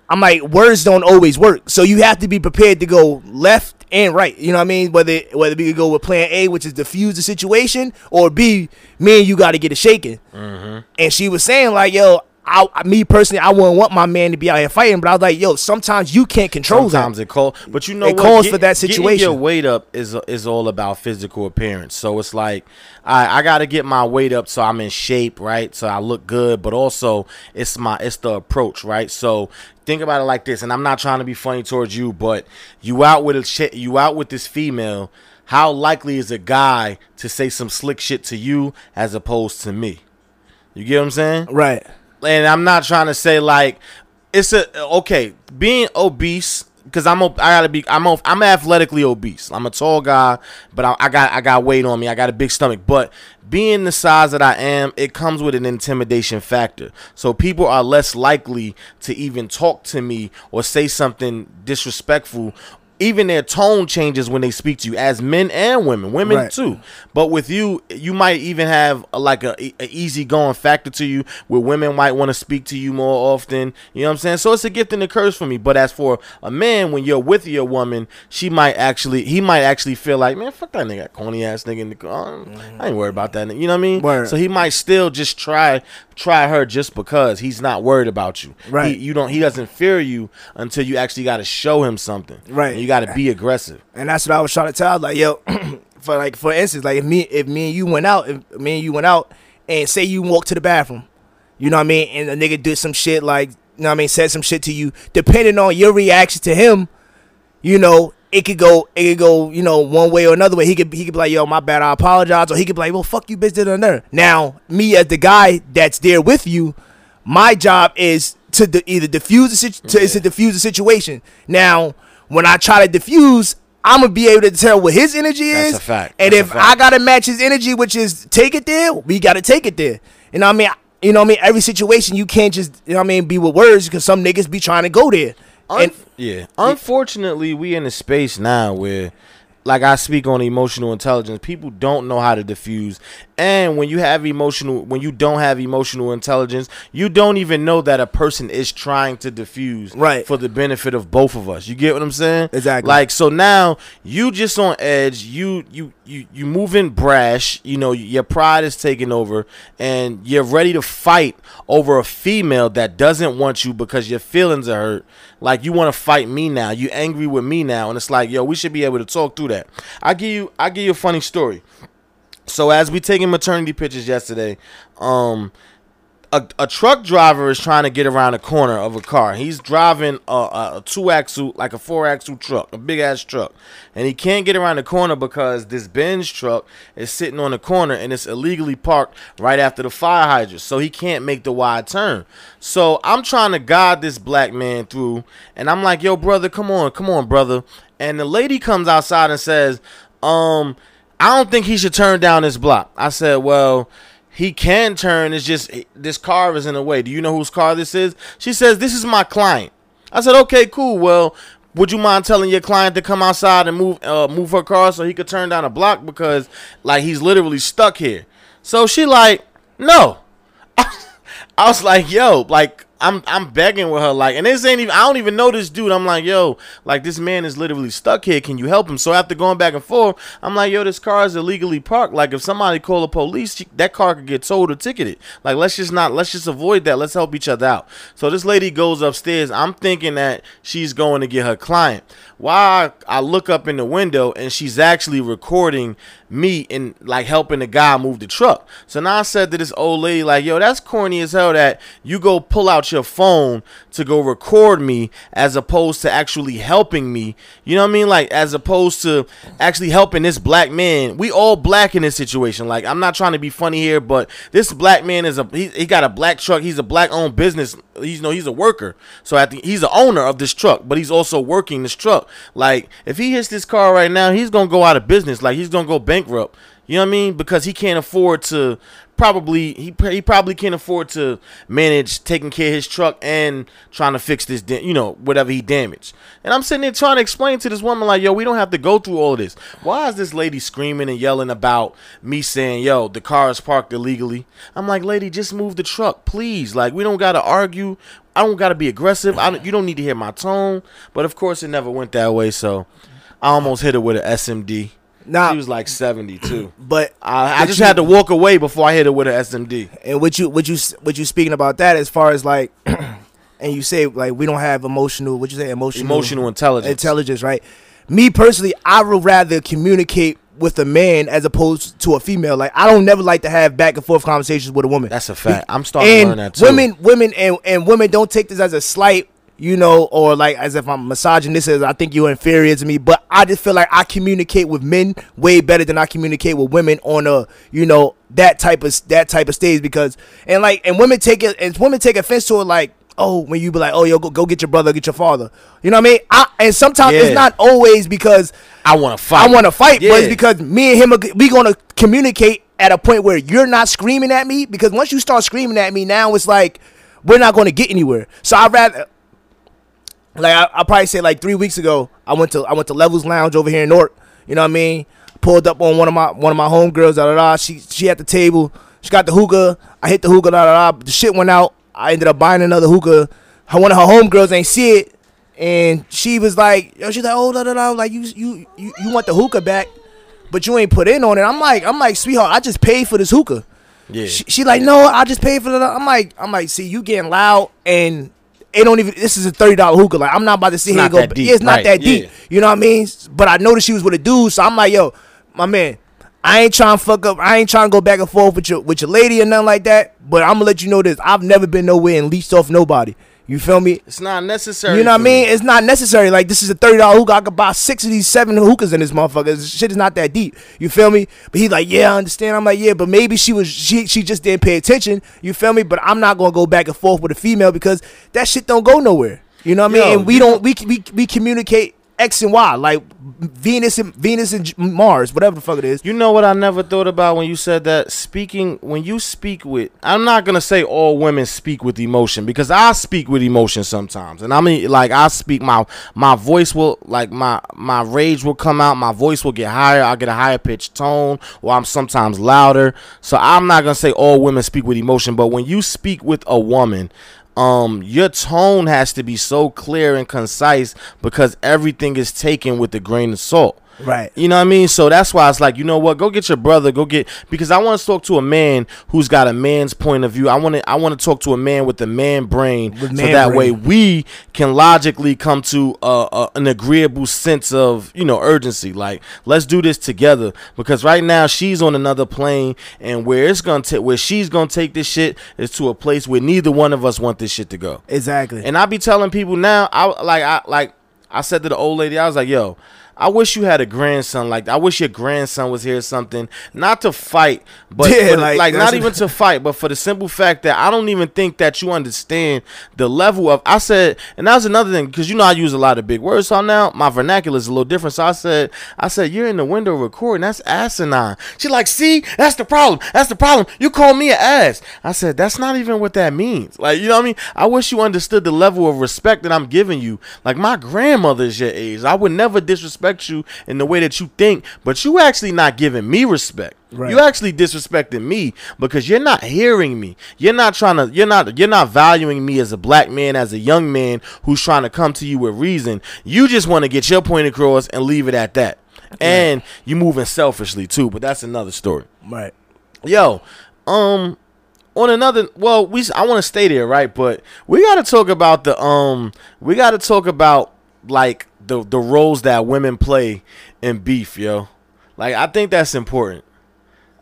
I'm like, words don't always work, so you have to be prepared to go left and right. You know what I mean? Whether whether we could go with Plan A, which is diffuse the situation, or B, me and you got to get it shaken. Mm-hmm. And she was saying like, yo. I, me personally, I wouldn't want my man to be out here fighting, but I was like, yo, sometimes you can't control Sometimes that. it calls, but you know It what? calls for that situation. your weight up is is all about physical appearance. So it's like I I got to get my weight up so I'm in shape, right? So I look good, but also it's my it's the approach, right? So think about it like this, and I'm not trying to be funny towards you, but you out with a shit, you out with this female. How likely is a guy to say some slick shit to you as opposed to me? You get what I'm saying? Right. And I'm not trying to say like it's a okay being obese because I'm o- I gotta be I'm o- I'm athletically obese. I'm a tall guy, but I, I got I got weight on me. I got a big stomach, but being the size that I am, it comes with an intimidation factor. So people are less likely to even talk to me or say something disrespectful. Even their tone changes when they speak to you, as men and women, women Right. too. But with you, you might even have a, like a, a easy going factor to you, where women might want to speak to you more often. You know what I'm saying? So it's a gift and a curse for me. But as for a man, when you're with your woman, she might actually, he might actually feel like, man, fuck that nigga, corny ass nigga in the car. I ain't worried about that. You know what I mean? Word. So he might still just try try her just because he's not worried about you. Right. He, you don't. He doesn't fear you until you actually got to show him something. Right. You got to be aggressive. And that's what I was trying to tell. Like, yo, for like for instance, like if me if me and you went out, if me and you went out, and say you walked to the bathroom, you know what I mean, and a nigga did some shit like, you know what I mean, said some shit to you, depending on your reaction to him, you know. It could go, it could go, you know, one way or another way. He could, he could be like, "Yo, my bad, I apologize," or he could be like, "Well, fuck you, bitch." Did another. Now, me as the guy that's there with you, my job is to de- either diffuse the situ- to, is to diffuse the situation. Now, when I try to diffuse, I'm gonna be able to tell what his energy That's is, a fact. and That's if fact. I gotta match his energy, which is take it there, we gotta take it there. You know what I mean? You know what I mean? Every situation you can't just you know what I mean be with words because some niggas be trying to go there. And yeah. Unfortunately, we in a space now where, like I speak on emotional intelligence, people don't know how to diffuse. And when you have emotional, when you don't have emotional intelligence, you don't even know that a person is trying to diffuse Right. for the benefit of both of us. You get what I'm saying? Exactly. Like so now you just on edge. You you you you moving brash. You know your pride is taking over, and you're ready to fight over a female that doesn't want you because your feelings are hurt. Like you want to fight me now. You angry with me now, and it's like yo, we should be able to talk through that. I give you I give you a funny story. So as we taking maternity pictures yesterday, um, a, a truck driver is trying to get around the corner of a car. He's driving a, a, a two axle, like a four axle truck, a big ass truck, and he can't get around the corner because this Benz truck is sitting on the corner and it's illegally parked right after the fire hydrant, so he can't make the wide turn. So I'm trying to guide this black man through, and I'm like, "Yo, brother, come on, come on, brother." And the lady comes outside and says, "Um." I don't think he should turn down this block. I said, well, he can turn. It's just this car is in the way. Do you know whose car this is? She says, this is my client. I said, okay, cool. Well, would you mind telling your client to come outside and move uh, move her car so he could turn down a block because like he's literally stuck here. So she like, no. I was like, yo, like I'm I'm begging with her like, and this ain't even I don't even know this dude. I'm like, yo, like this man is literally stuck here. Can you help him? So after going back and forth, I'm like, yo, this car is illegally parked. Like if somebody call the police, that car could get towed or ticketed. Like let's just not let's just avoid that. Let's help each other out. So this lady goes upstairs. I'm thinking that she's going to get her client. Why I look up in the window and she's actually recording me and like helping the guy move the truck. So now I said to this old lady, like, yo, that's corny as hell that you go pull out your phone to go record me as opposed to actually helping me. You know what I mean? Like, as opposed to actually helping this black man. We all black in this situation. Like, I'm not trying to be funny here, but this black man is a he, he got a black truck. He's a black owned business. He's you know he's a worker. So at the, he's the owner of this truck, but he's also working this truck. Like, if he hits this car right now, he's gonna go out of business. Like, he's gonna go bankrupt. You know what I mean? Because he can't afford to probably he he probably can't afford to manage taking care of his truck and trying to fix this you know whatever he damaged. And I'm sitting there trying to explain to this woman like, yo, we don't have to go through all this. Why is this lady screaming and yelling about me saying, yo, the car is parked illegally? I'm like, lady, just move the truck, please. Like we don't gotta argue. I don't gotta be aggressive. I don't, you don't need to hear my tone. But of course, it never went that way. So I almost hit her with an SMD. Nah, She was like 72. but I, I just you- had to walk away before I hit her with an SMD. And what you what you what you speaking about that as far as like, and you say like we don't have emotional. What you say emotional Emotional intelligence. intelligence, right? Me personally, I would rather communicate with a man as opposed to a female. Like I don't never like to have back and forth conversations with a woman. That's a fact. I'm starting to learn that too. women, women, and and women don't take this as a slight. You know, or like as if I'm misogynistic, as I think you're inferior to me. But I just feel like I communicate with men way better than I communicate with women on a, you know, that type of that type of stage because and like and women take it and women take offense to it like oh when you be like oh yo go, go get your brother get your father you know what I mean I and sometimes Yeah. it's not always because I want to fight. I want to fight, but it's because me and him are, we gonna communicate at a point where you're not screaming at me. Because once you start screaming at me, now it's like we're not gonna get anywhere. So I rather, like I, I probably say like three weeks ago, I went to I went to Levels Lounge over here in Newark. You know what I mean? Pulled up on one of my one of my homegirls. Da da da. She she at the table. She got the hookah. I hit the hookah. Da da da. The shit went out. I ended up buying another hookah. One of her homegirls ain't see it, and she was like, yo, she's like, oh da da da. Like you you you you want the hookah back, but you ain't put in on it. I'm like I'm like sweetheart, I just paid for this hookah. Yeah. She, she like, no, I just paid for the. I'm like, I'm like, see, you getting loud, and it don't even. This is a thirty dollar hookah. Like, I'm not about to sit It's here and go. deep, yeah, it's not right, that deep. yeah. You know what I mean? But I noticed she was with a dude, so I'm like, yo, my man, I ain't trying to fuck up. I ain't trying to go back and forth with your with your lady or nothing like that. But I'm gonna let you know this: I've never been nowhere and leased off nobody. You feel me? It's not necessary. You know what I mean? me. It's not necessary. Like this is a thirty dollar hookah. I could buy six of these seven hookahs in this motherfucker. This shit is not that deep. You feel me? But he's like, yeah, I understand. I'm like, yeah, but maybe she was she she just didn't pay attention. You feel me? But I'm not gonna go back and forth with a female because that shit don't go nowhere. You know what I mean? Yo, And we don't we we we communicate X and Y like Venus and Venus and Mars, whatever the fuck it is. You know what I never thought about when you said that? Speaking, when you speak with, I'm not to say all women speak with emotion because I speak with emotion sometimes. And I mean, like, I speak, my my voice will, like, my, my rage will come out, my voice will get higher, I'll get a higher pitched tone, or I'm sometimes louder. So I'm not to say all women speak with emotion, but when you speak with a woman, um your tone has to be so clear and concise because everything is taken with a grain of salt Right. you know what I mean? So that's why it's like, you know what? Go get your brother. Go get because I want to talk to a man who's got a man's point of view. I want to I want to talk to a man with a man brain, With so man that way we can logically come to uh, uh, an agreeable sense of you know urgency. Like let's do this together because right now she's on another plane, and where it's gonna take where she's gonna take this shit is to a place where neither one of us want this shit to go. Exactly. And I be telling people now, I like I like I said to the old lady, I was like, yo, I wish you had a grandson. Like I wish your grandson was here or something. Not to fight, but Yeah, for like, like, not even to fight, but for the simple fact that I don't even think that you understand the level of I said, and that was another thing, because you know I use a lot of big words. So now my vernacular is a little different. So I said, I said, You're in the window recording, that's asinine. She like, see, that's the problem. That's the problem. You call me an ass. I said, That's not even what that means. Like, you know what I mean? I wish you understood the level of respect that I'm giving you. Like my grandmother's your age. I would never disrespect respect you in the way that you think, but you actually not giving me respect. Right. You actually disrespecting me because you're not hearing me. You're not trying to. You're not. You're not valuing me as a black man, as a young man who's trying to come to you with reason. You just want to get your point across and leave it at that. And you moving selfishly too, but that's another story. Right. Yo, um, on another, well, we I want to stay there, right? But we got to talk about the um, we got to talk about like the the roles that women play in beef, yo. Like I think that's important.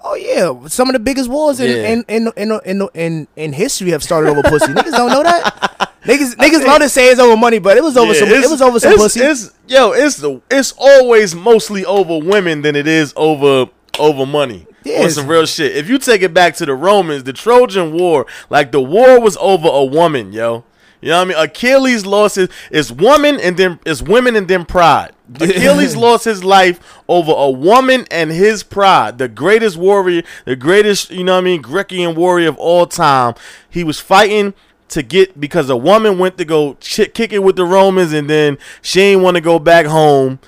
Oh yeah, some of the biggest wars in Yeah. in, in, in, in, in, in history have started over pussy. niggas don't know that. Niggas niggas love to say it's over money, but it was over Yeah, some. It was over some it's, pussy. It's yo, it's the it's always mostly over women than it is over over money. Yeah, it's- some real shit. If you take it back to the Romans, the Trojan War, like the war was over a woman, yo. You know what I mean? Achilles lost his it's woman and then it's women and then pride. Achilles lost his life over a woman and his pride. The greatest warrior, the greatest, you know what I mean, Grecian warrior of all time. He was fighting to get because a woman went to go ch- kick it with the Romans and then she ain't want to go back home.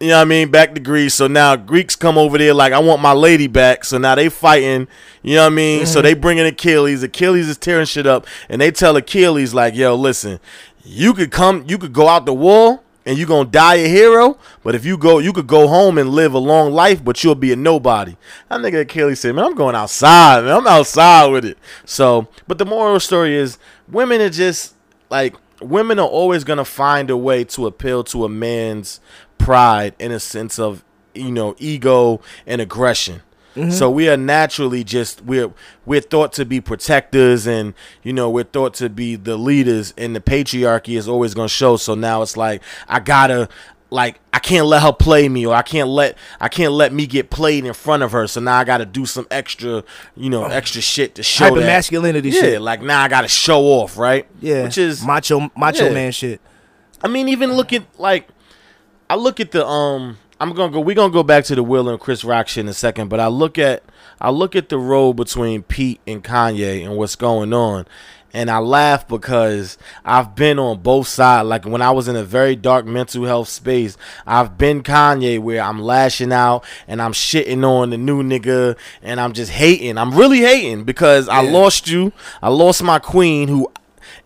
You know what I mean? Back to Greece. So now Greeks come over there like I want my lady back. So now they fighting. You know what I mean? So mm-hmm. they bringing Achilles. Achilles is tearing shit up, and they tell Achilles like, "Yo, listen, you could come, you could go out the war, and you gonna die a hero. But if you go, you could go home and live a long life, but you'll be a nobody." That nigga Achilles said, "Man, I'm going outside. Man, I'm outside with it." So, but the moral story is, women are just like women are always gonna find a way to appeal to a man's pride in a sense of you know ego and aggression. Mm-hmm. So we are naturally just we're we're thought to be protectors and you know we're thought to be the leaders and the patriarchy is always gonna show. So now it's like I gotta like I can't let her play me or I can't let I can't let me get played in front of her. So now I gotta do some extra you know oh. extra shit to show Hyper that. masculinity Yeah, shit. like now I gotta show off, right? Yeah, which is macho macho Yeah. man shit. I mean, even looking like, I look at the um. I'm gonna go. We're gonna go back to the Will and Chris Rock shit in a second, but I look at I look at the road between Pete and Kanye and what's going on, and I laugh because I've been on both sides. Like when I was in a very dark mental health space, I've been Kanye where I'm lashing out and I'm shitting on the new nigga and I'm just hating. I'm really hating because I lost you. I lost my queen who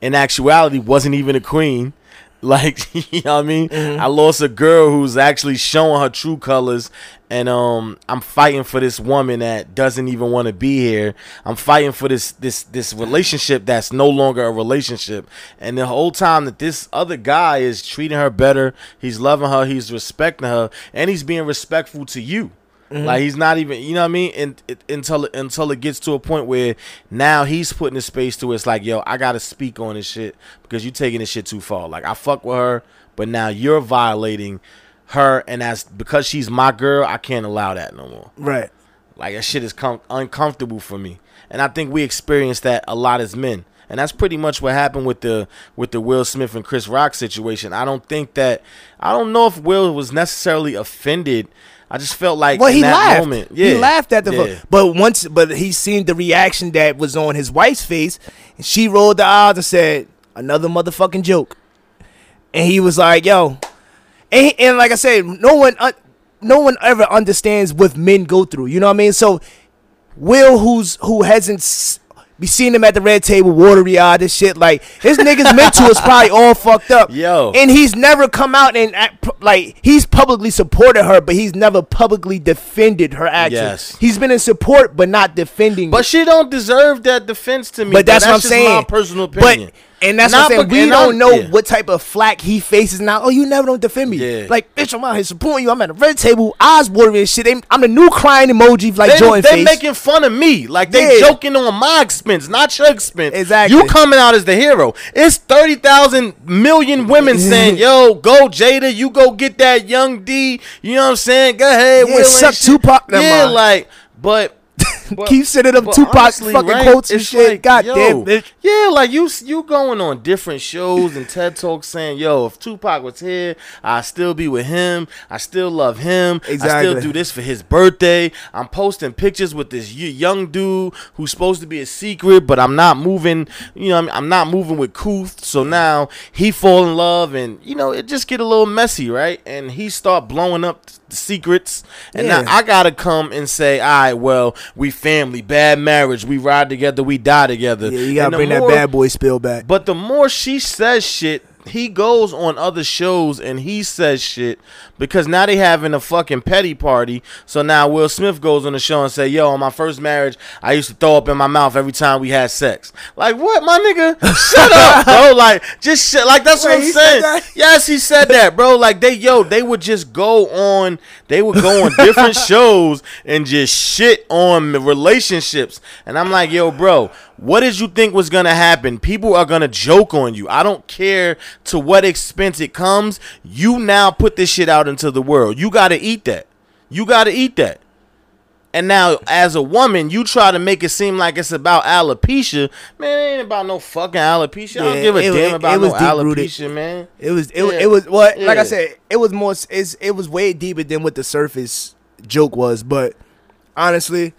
in actuality wasn't even a queen. Like, you know what I mean? I lost a girl who's actually showing her true colors and um I'm fighting for this woman that doesn't even want to be here. I'm fighting for this this this relationship that's no longer a relationship. And the whole time that this other guy is treating her better, he's loving her, he's respecting her, and he's being respectful to you. Mm-hmm. Like he's not even, you know what I mean? And it, until until it gets to a point where now he's putting a space to it. It's like, yo, I gotta speak on this shit because you're taking this shit too far. Like I fuck with her, but now you're violating her, and that's because she's my girl. I can't allow that no more. Right. Like that shit is com- uncomfortable for me, and I think we experience that a lot as men. And that's pretty much what happened with the with the Will Smith and Chris Rock situation. I don't think that I don't know if Will was necessarily offended. I just felt like Well, in he laughed. moment, yeah, He laughed at the. yeah. But once, but he seen the reaction that was on his wife's face, and she rolled the eyes and said, "Another motherfucking joke." And he was like, "Yo," and, and like I said, no one, un- no one ever understands what men go through. You know what I mean? So, Will, who's who hasn't be seeing him at the red table, watery eyed and shit. Like his niggas mental is probably all fucked up. Yo. and he's never come out and act, like he's publicly supported her, but he's never publicly defended her actions. Yes. He's been in support, but not defending. But she don't deserve that defense to me. But that's, what I'm just saying. My personal opinion. But and that's Not what I'm saying. We don't I'm- know yeah. what type of flack he faces now. Oh, you never don't defend me. Yeah. Like, bitch, I'm out here supporting you. I'm at the red table, eyes watering and shit. They- I'm the new crying emoji like They, Jordan they face. making fun of me, like they Yeah. joking on my expense, not your expense. Exactly. You coming out as the hero. It's thirty thousand million women saying, "Yo, go Jada, you go get that young D." You know what I'm saying? Go ahead, Yeah, Will suck. Tupac. Yeah, mind. like, but But- Keep sending them Tupac honestly, fucking right, quotes and shit. like, God yo, damn, bitch. Yeah, like you you going on different shows and TED Talks saying, "Yo, if Tupac was here, I still be with him. I still love him. I still do this for his birthday. I'm posting pictures with this young dude who's supposed to be a secret, but I'm not moving. You know, I'm, I'm not moving with Kuth. So now he fall in love, and you know, it just get a little messy, right? And he start blowing up the secrets, and Yeah. now I gotta come and say, all right, well, we family, bad marriage, we ride together, we die together. Yeah, you gotta bring that bad boy spill back. But the more she says shit, he goes on other shows and he says shit because now they having a fucking petty party. So now Will Smith goes on the show and say, "Yo, on my first marriage, I used to throw up in my mouth every time we had sex." Like what, my nigga? Shut up, bro. Like just shit. Like that's Wait, what I'm he said saying. Yes, he said that, bro. Like they, yo, they would just go on. They would go on different shows and just shit on the relationships. And I'm like, yo, bro, what did you think was gonna happen? People are gonna joke on you. I don't care to what expense it comes. You now put this shit out into the world. You gotta eat that. You gotta eat that. And now, as a woman, you try to make it seem like it's about alopecia. Man, it ain't about no fucking alopecia. I Yeah, don't give a it- damn it- about it was no alopecia, man. It was it, Yeah. it was what like Yeah. I said it was more it's it was way deeper than what the surface joke was but honestly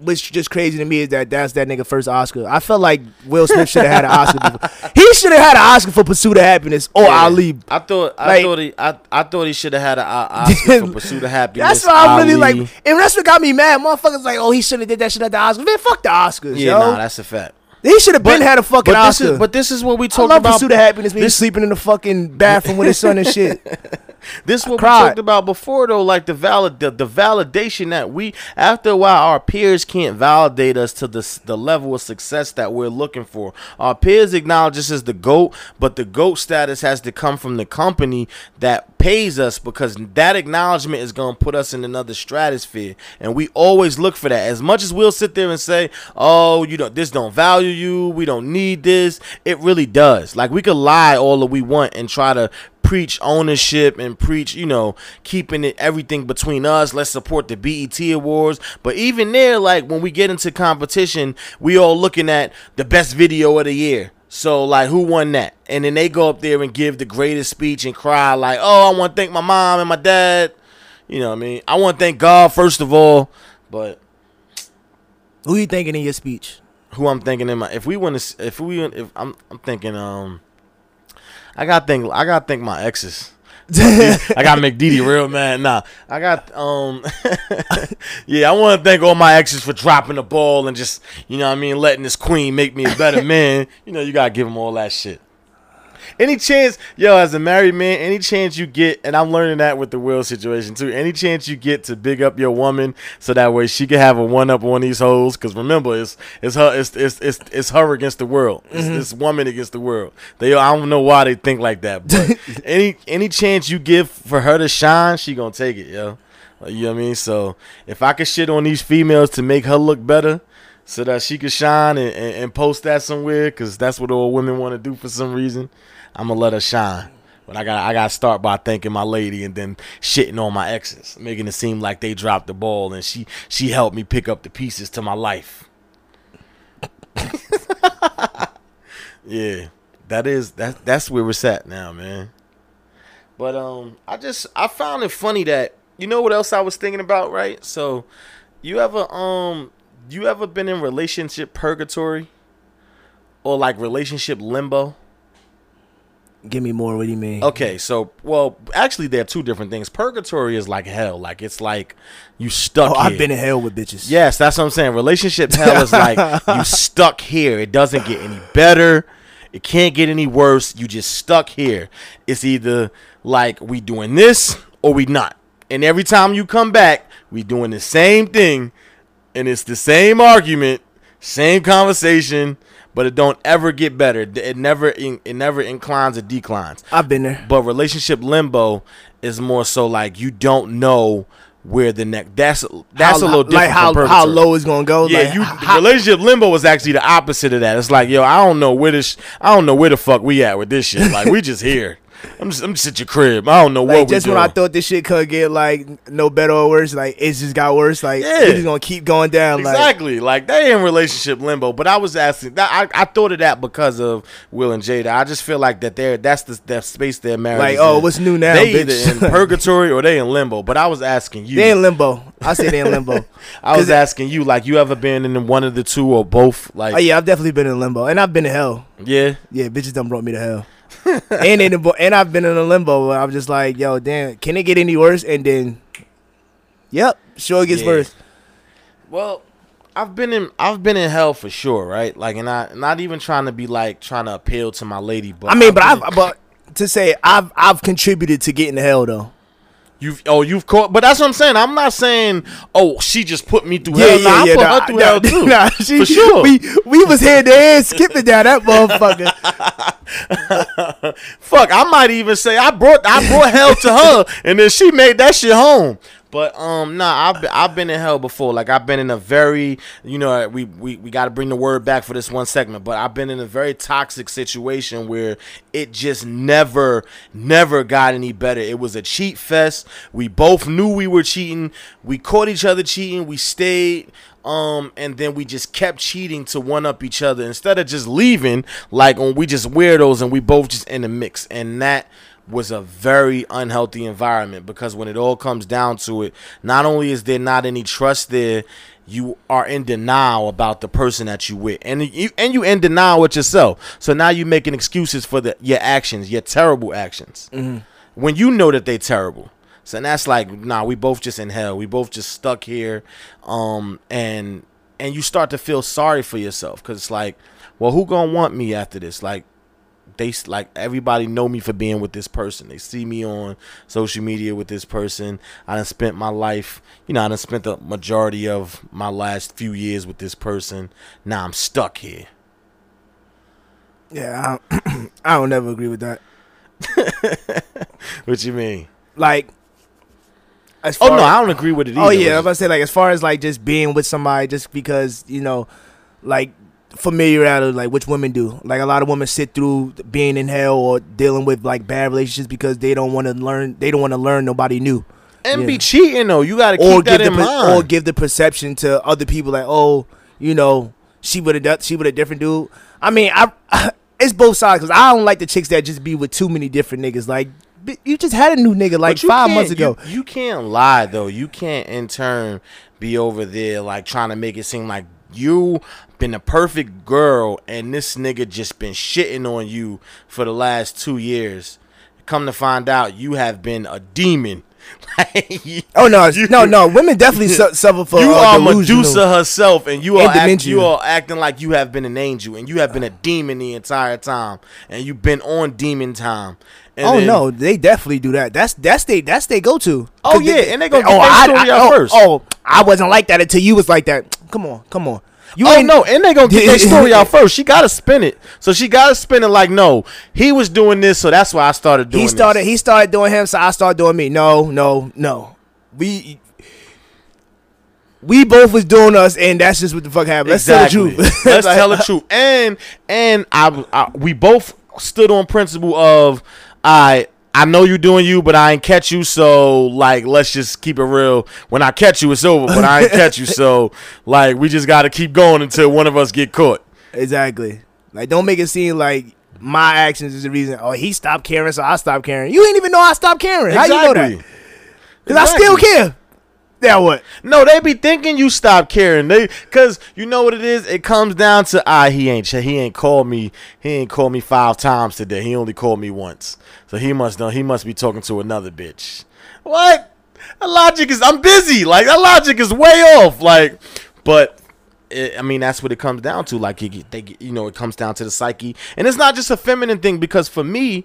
what's just crazy to me is that that's that nigga first Oscar I felt like Will Smith should have had an Oscar before. he should have had an Oscar for Pursuit of Happyness or Yeah. Ali I thought I Like- thought he I, I thought he should have had an Oscar for Pursuit of Happyness. that's why I'm really like and that's what got me mad motherfuckers like oh he shouldn't have did that shit at the Oscars man fuck the Oscars Yeah, yo nah, that's a fact. He should have been had a fucking but this Oscar is but this is what we I talked love about. Pursuit of Happyness he's this- sleeping in the fucking bathroom with his son and shit This is what we talked about before though, like the valid the, the validation that we after a while our peers can't validate us to the the level of success that we're looking for. Our peers acknowledge us as the GOAT, but the GOAT status has to come from the company that pays us because that acknowledgement is gonna put us in another stratosphere. And we always look for that. As much as we'll sit there and say, Oh, you know, this don't value you, we don't need this, it really does. Like we could lie all that we want and try to preach ownership and preach, you know, keeping it everything between us. Let's support the BET awards. But even there, like when we get into competition, we all looking at the best video of the year. So like who won that? And then they go up there and give the greatest speech and cry like, "Oh, I want to thank my mom and my dad." You know what I mean? I want to thank God first of all, but who you thinking in your speech who I'm thinking in my if we want to if we if I'm I'm thinking um I got think I got to think my exes. I got Didi real mad. Nah, I got um yeah, I want to thank all my exes for dropping the ball and just, you know what I mean, letting this queen make me a better man. You know, you got to give them all that shit. Any chance, yo, as a married man, any chance you get, and I'm learning that with the Will situation too. Any chance you get to big up your woman so that way she can have a one up on these hoes? Because remember, it's it's her it's it's it's, it's her against the world. It's mm-hmm. this woman against the world. They I don't know why they think like that, but any any chance you give for her to shine, she gonna take it, yo. You know what I mean? So if I could shit on these females to make her look better, so that she could shine and, and, and post that somewhere, because that's what all women want to do for some reason. I'm gonna let her shine. But I got I got to start by thanking my lady and then shitting on my exes, making it seem like they dropped the ball and she she helped me pick up the pieces to my life. yeah, that is that that's where we're at now, man. But um, I just I found it funny that you know what else I was thinking about, right? So, you ever um you ever been in relationship purgatory or like relationship limbo? Give me more. What do you mean? Okay, so well, actually, they're two different things. Purgatory is like hell, like it's like you stuck. Oh. I've been in hell with bitches. Yes, that's what I'm saying. Relationship hell is like you stuck here. It doesn't get any better. It can't get any worse. You just stuck here. It's either like we doing this or we not. And every time you come back, we doing the same thing, and it's the same argument, same conversation, but it don't ever get better. It never it never inclines or declines. I've been there. But relationship limbo is more so like you don't know where the next. That's that's How- a little different. Like how how low it's gonna go. Yeah, like, you how- relationship limbo is actually the opposite of that. It's like, yo, I don't know where this, I don't know where the fuck we at with this shit. Like we just here. I'm just, I'm just at your crib. I don't know Like what just when I thought this shit could get like no better or worse, like it just got worse. Like Yeah. it's just gonna keep going down. Like Exactly, like they in relationship limbo. But I was asking that I, I thought of that because of Will and Jada. I just feel like that they're that's the that space they're married. Like, oh, in. what's new now, They bitch? either in purgatory or they in limbo. But I was asking you. they in limbo. I say they in limbo. I was asking you, like, you ever been in one of the two or both? Like, Oh yeah, I've definitely been in limbo, and I've been in hell. yeah. Yeah, bitches done brought me to hell. and in the, and I've been in a limbo where I'm just like, yo, damn, can it get any worse? And then, yep, sure it gets Yeah. worse. Well, I've been in I've been in hell for sure, right? Like, and I not even trying to be like trying to appeal to my lady, but I mean, but I've but to say I've I've contributed to getting to hell though. You've oh you've caught, but that's what I'm saying. I'm not saying oh she just put me through Yeah, hell. yeah, Nah, I put nah, her through nah, hell too. nah, she- for sure. We we was hand to hand skipping down that motherfucker. Fuck, I might even say I brought I brought hell to her, and then she made that shit home. But um, nah, I've been, I've been in hell before. Like I've been in a very, you know, we we, we got to bring the word back for this one segment. But I've been in a very toxic situation where it just never, never got any better. It was a cheat fest. We both knew we were cheating. We caught each other cheating. We stayed. Um, and then we just kept cheating to one up each other instead of just leaving. Like when we just weirdos and we both just in the mix, and that was a very unhealthy environment because when it all comes down to it, not only is there not any trust there, you are in denial about the person that you with, and you and you in denial with yourself. So now you're making excuses for the your actions, your terrible actions, when you know that they're terrible. So and that's like, nah, we both just in hell. We both just stuck here, um, and and you start to feel sorry for yourself because it's like, well, who gonna want me after this? Like, they like everybody know me for being with this person. They see me on social media with this person. I done spent my life, you know, I done spent the majority of my last few years with this person. Now I'm stuck here. Yeah, I don't, I don't never agree with that. What you mean? Like, as Oh no, I don't agree with it oh, either. Oh yeah, I was It's- about to say like as far as like just being with somebody just because you know, like familiarity, like which women do. Like a lot of women sit through being in hell or dealing with like bad relationships because they don't want to learn. They don't want to learn nobody new, and yeah. be cheating though. You got to or that give the in per- mind. or give the perception to other people like, oh, you know, she would have done, she would have different dude. I mean, I it's both sides because I don't like the chicks that just be with too many different niggas. Like you just had a new nigga like five months ago. You, you can't lie though. You can't in turn be over there like trying to make it seem like you been a perfect girl and this nigga just been shitting on you for the last two years. Come to find out, you have been a demon. Like, you- Oh no, you- no, no. Women definitely su- suffer for you uh, are. Medusa herself, and you are act, you are acting like you have been an angel, and you have been a demon the entire time, and you've been on demon time. And Oh then- no, they definitely do that. That's that's they that's they go to. Oh yeah, and they gonna oh, I- I- oh, first. Oh, I wasn't like that until you was like that. Come on, come on. You oh ain't- no, and they gonna get their story out first. She gotta spin it, so she gotta spin it like, no, he was doing this, so that's why I started doing. He started This. he started doing him, so I started doing me. No, no, no. We we both was doing us, and that's just what the fuck happened. Let's tell the truth. Let's tell the truth. And and I, I we both stood on principle of I I know you doing you, but I ain't catch you. So like, let's just keep it real. When I catch you, it's over. But I ain't catch you, so like, we just got to keep going until one of us get caught. Exactly. Like, don't make it seem like my actions is the reason. Oh, he stopped caring, so I stopped caring. You ain't even know I stopped caring. How you know that? Because I still care. Now what? No, they be thinking you stop caring. They cause you know what it is. It comes down to ah, he ain't he ain't called me. He ain't called me five times today. He only called me once. So he must know. He must be talking to another bitch. What? That logic is. I'm busy. Like that logic is way off. Like, but. It, I mean, that's what it comes down to. Like, you they, you know, it comes down to the psyche, and it's not just a feminine thing. Because for me,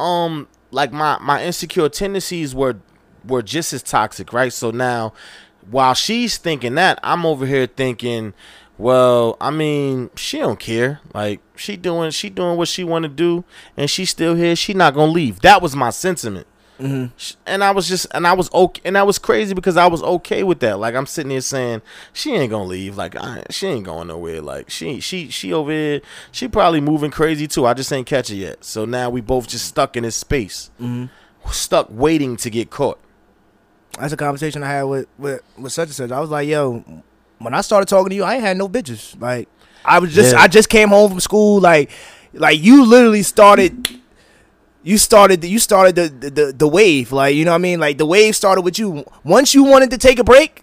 um, like my my insecure tendencies were were just as toxic, right? So now, while she's thinking that, I'm over here thinking, well, I mean, she don't care. Like she doing she doing what she want to do, and she's still here. She not gonna leave. That was my sentiment. Mm-hmm. Sh- And I was just, and I was okay, and that was crazy because I was okay with that. Like I'm sitting here saying, she ain't gonna leave. Like I, she ain't going nowhere. Like she, she, she over here, she probably moving crazy too. I just ain't catch it yet. So now we both just stuck in this space, mm-hmm. stuck waiting to get caught. That's a conversation I had with, with with such and such. I was like, yo, when I started talking to you, I ain't had no bitches. Like, I was just Yeah. I just came home from school. Like, like you literally started. You started the, you started the, the the the wave. Like, you know what I mean? Like the wave started with you. Once you wanted to take a break,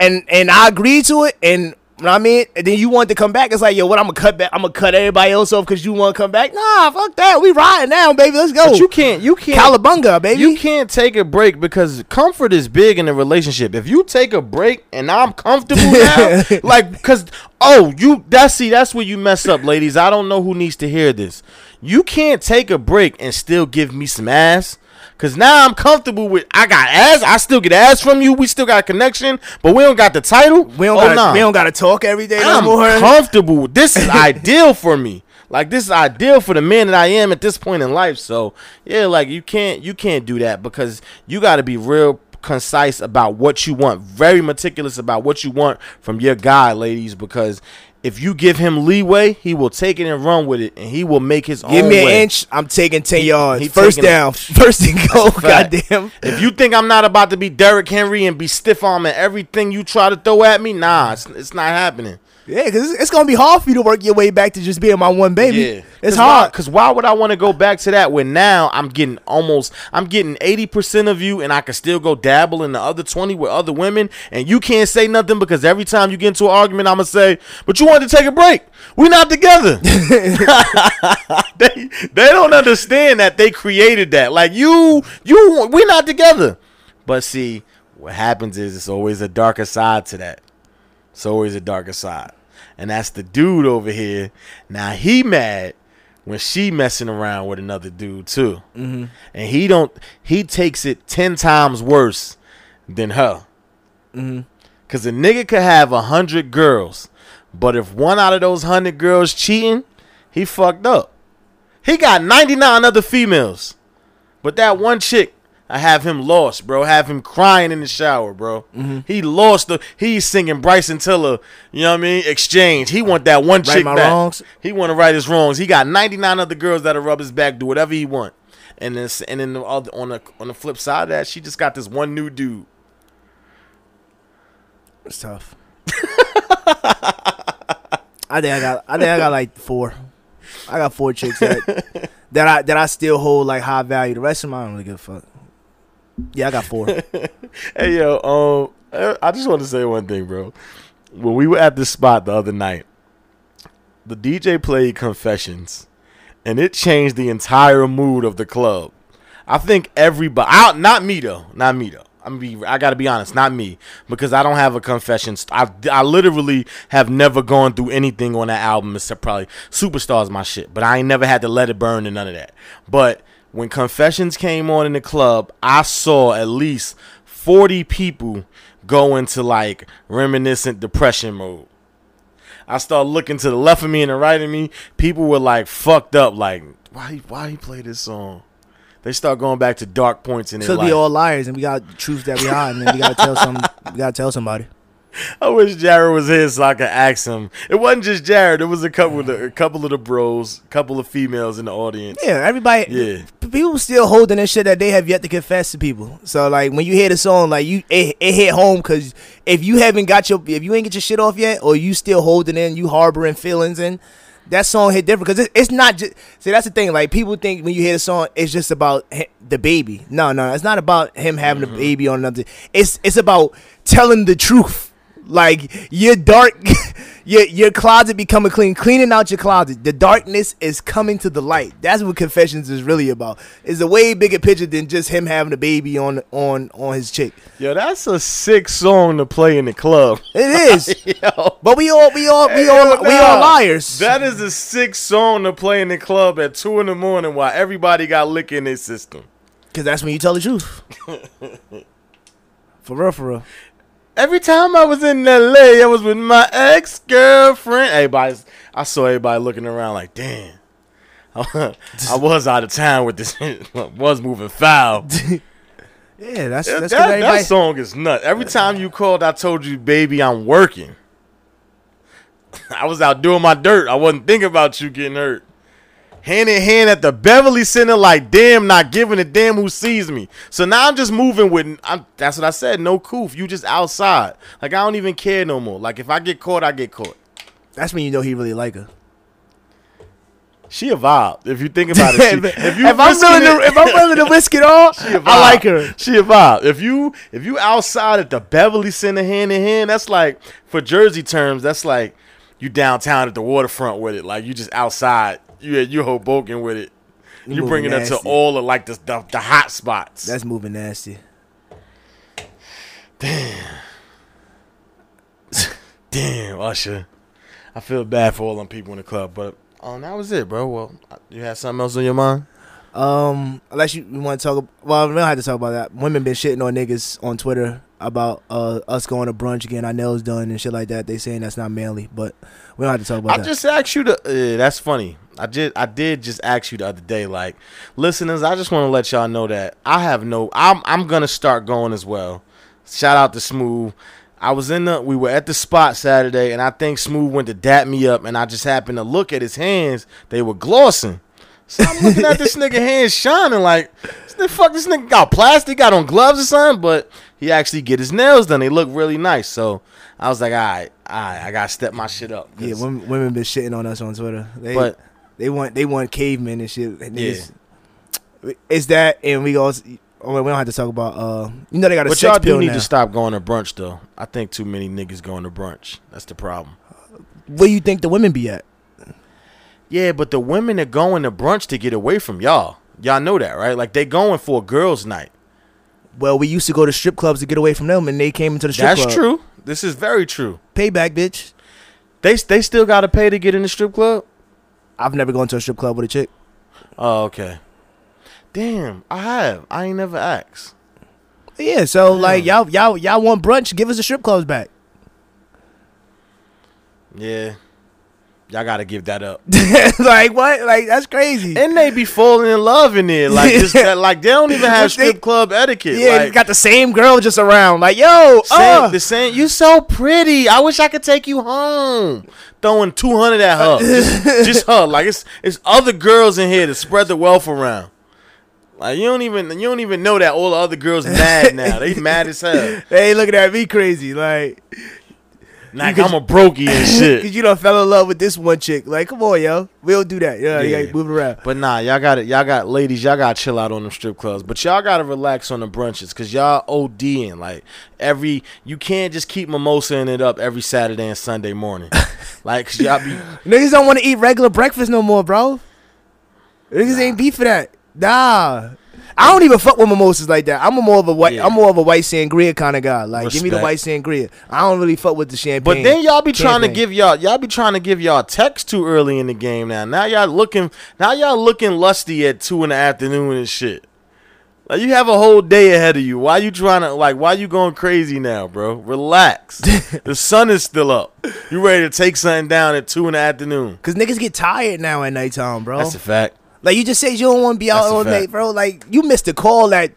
and and I agreed to it, and. You know what I mean? And then you want to come back. It's like, yo, what? I'm gonna cut back. I'm gonna cut everybody else off because you want to come back. Nah, fuck that. We riding now, baby. Let's go. But you can't, you can't, Calabunga, baby. You can't take a break because comfort is big in a relationship. If you take a break and I'm comfortable now, like because oh you that's see that's where you mess up, ladies. I don't know who needs to hear this. You can't take a break and still give me some ass. Cause now I'm comfortable with I got ass. I still get ass from you. We still got a connection, but we don't got the title. We don't oh, gotta, nah. we don't gotta talk every day I'm more. comfortable. This is ideal for me. Like this is ideal for the man that I am at this point in life. So yeah, like you can't you can't do that because you got to be real concise about what you want, very meticulous about what you want from your guy, ladies. Because if you give him leeway, he will take it and run with it, and he will make his Give own Give me an way. inch, I'm taking ten yards. he First a- down, first and goal. Goddamn. If you think I'm not about to be Derrick Henry and be stiff arm at everything you try to throw at me, nah, it's, it's not happening. Yeah, because it's, it's gonna be hard for you to work your way back to just being my one baby. Yeah, it's Cause hard. Because why, would I want to go back to that when now I'm getting almost, I'm getting 80% of you and I can still go dabble in the other 20 with other women and you can't say nothing because every time you get into an argument, I'm to say, but you wanted to take a break. We're not together. they, they don't understand that they created that. Like you, you, we're not together. But see, what happens is it's always a darker side to that. It's always a darker side. And that's the dude over here. Now he mad when she messing around with another dude too. Mm-hmm. And he don't he takes it ten times worse than her. Mm-hmm. Cause a nigga could have a hundred girls, but if one out of those hundred girls cheating, he fucked up. He got ninety nine other females. But that one chick, I have him lost, bro. Have him crying in the shower, bro. Mm-hmm. He lost the. He's singing Bryson Tiller. You know what I mean? Exchange. He want that one chick my back. wrongs. He want to right his wrongs. He got ninety nine other girls that'll rub his back, do whatever he want. And then, and then the other, on the on the flip side of that, she just got this one new dude. It's tough. I think I got. I think I got like four. I got four chicks that that I that I still hold like high value. The rest of them I don't really give a fuck. Yeah, I got four. Hey yo, um, I- just want to say one thing, bro. When we were at this spot the other night, the DJ played Confessions, and it changed the entire mood of the club. I think everybody, I, not me though, not me though. I'm be, I gotta be honest, not me, because I don't have a confession. I, I literally have never gone through anything on that album except probably Superstars, my shit. But I ain't never had to let it burn and none of that. But when Confessions came on in the club, I saw at least 40 people go into like reminiscent depression mode. I started looking to the left of me and the right of me. People were like fucked up, like why why he play this song? They start going back to dark points in their Could life. be all liars, and we got truths that we hide, and then we gotta tell some. We gotta tell somebody. I wish Jared was here so I could ask him. It wasn't just Jared. It was a couple of the, a couple of the bros, a couple of females in the audience. Yeah, everybody. Yeah. People still holding this shit that they have yet to confess to people. So like when you hear the song, like you it, it hit home because if you haven't got your if you ain't get your shit off yet, or you still holding in, you harboring feelings in. That song hit different because it, it's not just. See, that's the thing. Like people think when you hear the song, it's just about the baby. No, no, it's not about him having Mm-hmm. a baby or nothing It's it's about telling the truth. Like your dark, your your closet becoming clean, cleaning out your closet. The darkness is coming to the light. That's what confessions is really about. It's a way bigger picture than just him having a baby on on on his chick. Yo, that's a sick song to play in the club. It is, Yo. but we all we all we all we all Nah, liars. That is a sick song to play in the club at two in the morning while everybody got liquor in their system. Because that's when you tell the truth. for real, for real. Every time I was in LA, I was with my ex girlfriend. Everybody, I saw everybody looking around like, damn. I was out of town with this. was moving foul. Yeah, that's that, that's that. Everybody, song is nuts. Every time you called, I told you, baby, I'm working. I was out doing my dirt. I wasn't thinking about you getting hurt. Hand in hand at the Beverly Center, like damn, not giving a damn who sees me. So now I'm just moving with. I'm, that's what I said. No coof. You just outside. Like I don't even care no more. Like if I get caught, I get caught. that's when you know he really like her. She a vibe. If you think about it, she, if, you I'm risking willing to, it- if I'm willing to risk it all, I like her. She a vibe. If you if you outside at the Beverly Center hand in hand, that's like for Jersey terms, that's like you downtown at the waterfront with it. Like you just outside. You you Hoboken with it. You, moving bringing that to all of like the, the the hot spots. That's moving nasty. Damn, Damn, Usher. I feel bad for all them people in the club, but um, that was it, bro. Well, you had something else on your mind? Um, unless you, you want to talk, well, we don't have to talk about that. Women been shitting on niggas on Twitter about uh us going to brunch getting our nails done and shit like that. They saying that's not manly, but we don't have to talk about I that. I just asked you to. Uh, that's funny. I did. I did just ask you the other day, like, listeners. I just want to let y'all know that I have no. I'm. I'm gonna start going as well. Shout out to Smooth. I was in the. We were at the spot Saturday, and I think Smooth went to dap me up, and I just happened to look at his hands. They were glossing. So I'm looking at this nigga hands shining like, the fuck this nigga got plastic, got on gloves or something, but he actually get his nails done. They look really nice. So I was like, all right, all right, I gotta step my shit up. yeah, women, women been shitting on us on Twitter. They But- they want they want cavemen and shit. And Yeah. It's, it's that, and we go. Oh, we don't have to talk about. Uh, you know they got a But sex y'all do need now. to stop going to brunch though. I think too many niggas going to brunch. That's the problem. Where you think the women be at? Yeah, but the women are going to brunch to get away from y'all. Y'all know that, right? Like they going for a girls' night. Well, we used to go to strip clubs to get away from them, and they came into the strip club. That's club. true. This is very true. Payback, bitch. They they still got to pay to get in the strip club. I've never gone to a strip club with a chick. Oh, okay. Damn, I have. I ain't never asked. Yeah, so like y'all y'all y'all want brunch? Give us the strip clubs back. Yeah, y'all got to give that up. like what? Like that's crazy. And they be falling in love in there, like just that, like they don't even have strip club etiquette. yeah, like, got the same girl just around. Like yo, Same, uh, the same. You so pretty. I wish I could take you home. Throwing two hundred at her, just, just her. Like it's it's other girls in here to spread the wealth around. Like you don't even you don't even know that all the other girls mad now. They mad as hell. they ain't looking at me crazy. Like Like I'm a brokey and shit. Cause you done fell in love with this one chick. Like, come on, yo. We don't do that. Yeah, yeah. Yeah. move around. But nah, y'all got it. Y'all got ladies. Y'all got to chill out on them strip clubs. But y'all got to relax on the brunches because y'all ODing. Like every, you can't just keep mimosaing it up every Saturday and Sunday morning. like 'cause y'all be Niggas don't want to eat regular breakfast no more, bro. Niggas ain't beef for that. Nah. I don't even fuck with mimosas like that. I'm a more of a white. Yeah. I'm more of a white sangria kind of guy. Like, give me the white sangria. I don't really fuck with the champagne. But then y'all be trying to give y'all y'all be trying to give y'all text too early in the game now. Now y'all looking now y'all looking lusty at two in the afternoon and shit. Like you have a whole day ahead of you. Why you trying to like why you going crazy now, bro? Relax. the sun is still up. You ready to take something down at two in the afternoon. Cause niggas get tired now at nighttime, bro. That's a fact. Like you just said, you don't want to be out That's all night, bro. Like you missed a call that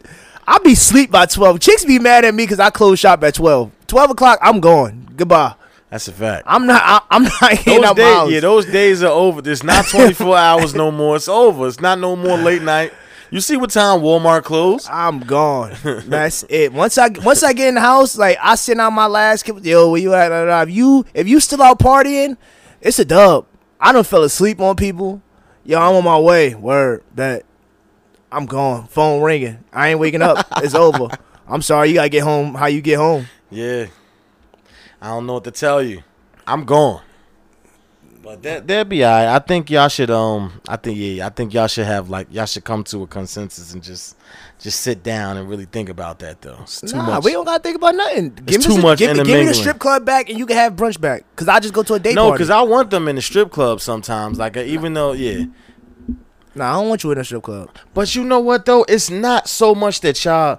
I'll be sleep by twelve. Chicks be mad at me because I close shop at twelve. Twelve o'clock, I'm gone. Goodbye. That's a fact. I'm not. I, I'm not getting Those my days, house. yeah, those days are over. It's not 24 hours no more. It's over. It's not no more late night. You see what time Walmart closed? I'm gone. That's it. Once I once I get in the house, like I send out my last kid. Yo, where you at? If you if you still out partying, it's a dub. I don't fell asleep on people. Yo, I'm on my way. Word that I'm gone. Phone ringing. I ain't waking up. It's over. I'm sorry. You gotta get home. How you get home? Yeah. I don't know what to tell you. I'm gone. But that that'd be alright. I think y'all should um I think yeah, I think y'all should have like y'all should come to a consensus and just just sit down and really think about that though. It's too nah, much. we don't gotta think about nothing. Give me too some- much Give, give me the strip club back, and you can have brunch back. Cause I just go to a date. no, party. because I want them in the strip club sometimes. Like even though yeah. Nah, I don't want you in a strip club. But you know what though? It's not so much that y'all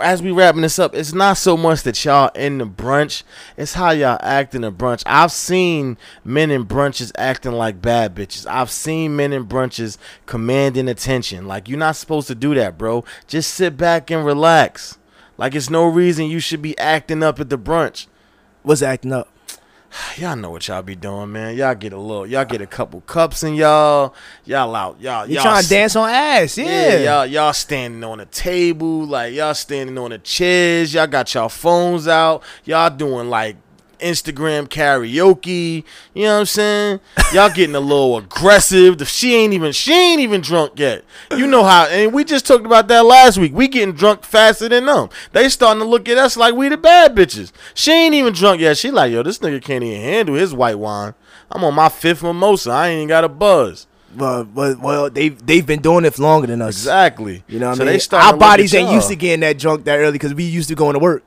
as we wrapping this up, it's not so much that y'all in the brunch. It's how y'all act in the brunch. I've seen men in brunches acting like bad bitches. I've seen men in brunches commanding attention. Like you're not supposed to do that, bro. Just sit back and relax. Like it's no reason you should be acting up at the brunch. What's acting up? Y'all know what y'all be doing, man. Y'all get a little, y'all get a couple cups in y'all. Y'all out, y'all. You y'all trying to dance on ass? Yeah, Yeah. y'all y'all standing on a table, like y'all standing on the chairs. Y'all got y'all phones out. Y'all doing like Instagram karaoke. You know what I'm saying? Y'all getting a little aggressive. The- She ain't even she ain't even drunk yet. You know how? And we just talked about that last week. We getting drunk faster than them. They starting to look at us like we the bad bitches. She ain't even drunk yet. She like, yo, this nigga can't even handle his white wine. I'm on my fifth mimosa. I ain't even got a buzz. But, but well, they've they've been doing it longer than us. Exactly. You know what So I they mean? Our to look at bodies ain't y'all. used to getting that drunk that early because we used to going to work.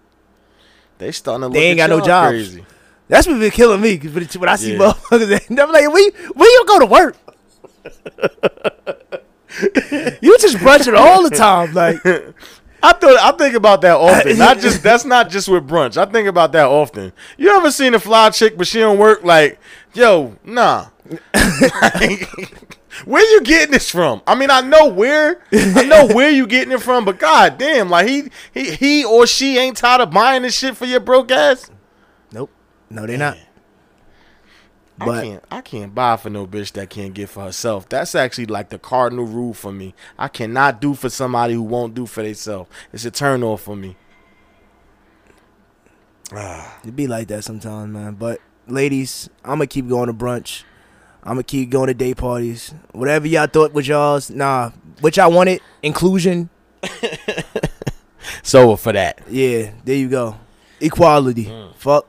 They starting to look They ain't got no jobs. Crazy. That's what been killing me. Cause when I see Yeah. motherfuckers, I'm like, we we don't go to work. you just brunch it all the time, like I thought I think about that often. Not just that's not just with brunch. I think about that often. You ever seen a fly chick but she don't work? Like, yo, nah. Where you getting this from? I mean, I know where I know where you getting it from, but god damn, like he he he or she ain't tired of buying this shit for your broke ass. nope, no, they're not. I But can't I can't buy for no bitch that can't get for herself. That's actually like the cardinal rule for me. I cannot do for somebody who won't do for themselves. It's a turn off for me. it be like that sometimes, man. But ladies, I'm gonna keep going to brunch. I'm gonna keep going to day parties. Whatever y'all thought was y'all's, nah. What y'all wanted, inclusion. So for that. Yeah, there you go. Equality. Mm. Fuck.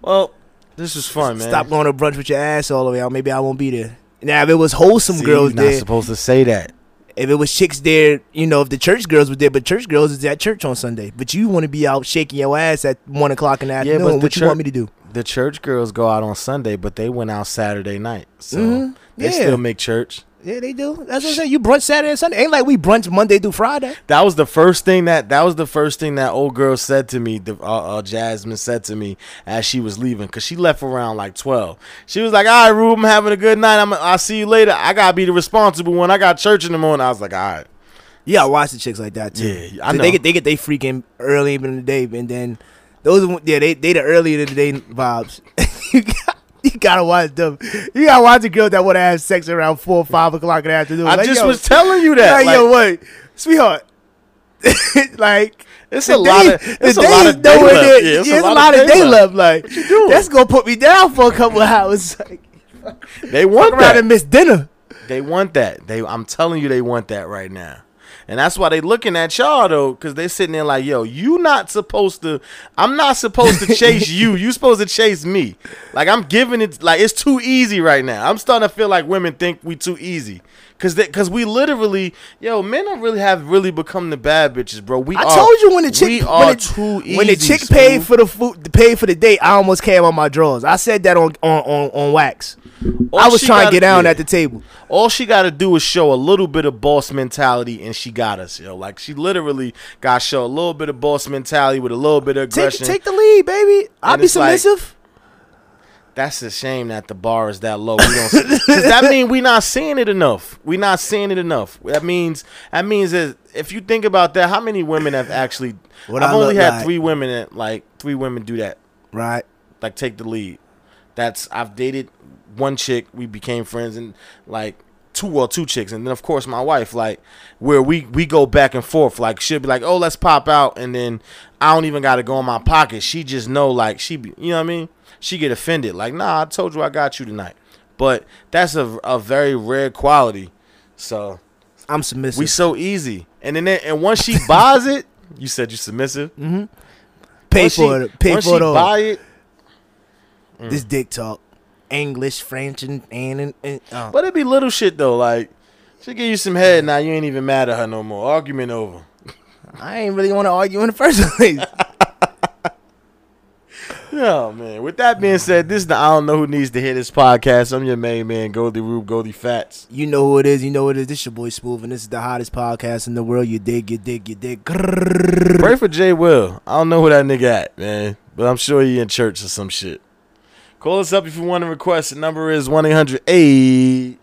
Well, this is fun, man. Stop going to brunch with your ass all the way out. Maybe I won't be there. Now, if it was wholesome See, girls you're not there, supposed to say that. if it was chicks there, you know, if the church girls were there, but church girls is at church on Sunday. But you want to be out shaking your ass at one o'clock in the Yeah, afternoon. but the what you want me to do? The church girls go out on Sunday, but they went out Saturday night, so Mhm. they Yeah. still make church. Yeah, they do. That's what I'm saying. You brunch Saturday and Sunday. Ain't like we brunch Monday through Friday. That was the first thing that that was the first thing that old girl said to me. The, uh, uh, Jasmine said to me as she was leaving because she left around like twelve. She was like, "All right, Rube, I'm having a good night. I'm I'll see you later. I gotta be the responsible one. I got church in the morning." I was like, "All right." Yeah, gotta watch the chicks like that too. Yeah, I know. They get they get they freaking early in the day, and then those yeah they they the earlier in the day vibes. you, got, you gotta watch them. You gotta watch the girls that want to have sex around four or five o'clock in the afternoon. I Like, just yo, was telling you that. like, Like, yo, wait, sweetheart. like it's a lot of the it's a day lot of day left. Yeah, it's yeah, a lot, of day left. Like you doing? that's gonna put me down for a couple of hours. Like, They want that. and miss dinner. They want that. They I'm telling you they want that right now. And that's why they looking at y'all though, because they sitting there like, yo, you not supposed to I'm not supposed to chase you. You supposed to chase me. Like I'm giving it like it's too easy right now. I'm starting to feel like women think we too easy. Cause that, cause we literally, yo, men don't really have really become the bad bitches, bro. We I are, told you when the chick we when are the, too easy. when the chick paid for the food, paid for the date, I almost came on my drawers. I said that on on on, on wax. All I was trying to get down at the table. All she got to do is show a little bit of boss mentality, and she got us, yo. Like she literally got to show a little bit of boss mentality with a little bit of Take aggression. take the lead, baby. I'll And be it's like- submissive. That's a shame that the bar is that low. We don't, cause that means we're not seeing it enough. We're not seeing it enough. That means that means that if you think about that, how many women have actually? What I've I only had like. three women that like three women do that. right. Like take the lead. That's I've dated one chick. We became friends, and like two well two chicks, and then of course my wife. Like where we we go back and forth. Like she'll be like, oh let's pop out, and then I don't even got to go in my pocket. She just know like she be, you know what I mean. She get offended. Like nah, I told you I got you tonight. But that's a a very rare quality. So I'm submissive. we so easy, and then and once she buys it, you said you submissive. mm-hmm pay Once for she- it. Pay once for she it all. buy it. This dick talk, English, French, and and, and, and uh, But it be little shit though. Like she give you some head now, you ain't even mad at her no more. Argument over. I ain't really want to argue in the first place. Oh man. With that being said, this is the I don't know who needs to hear this podcast. I'm your main man, Goldie Rube, Goldie Fats. You know who it is. You know what it is. This your boy Smooth, and this is the hottest podcast in the world. You dig, you dig, you dig. Pray for Jay Will. I don't know who that nigga at, man. But I'm sure he in church or some shit. Call us up if you want to request. The number is 1 800 8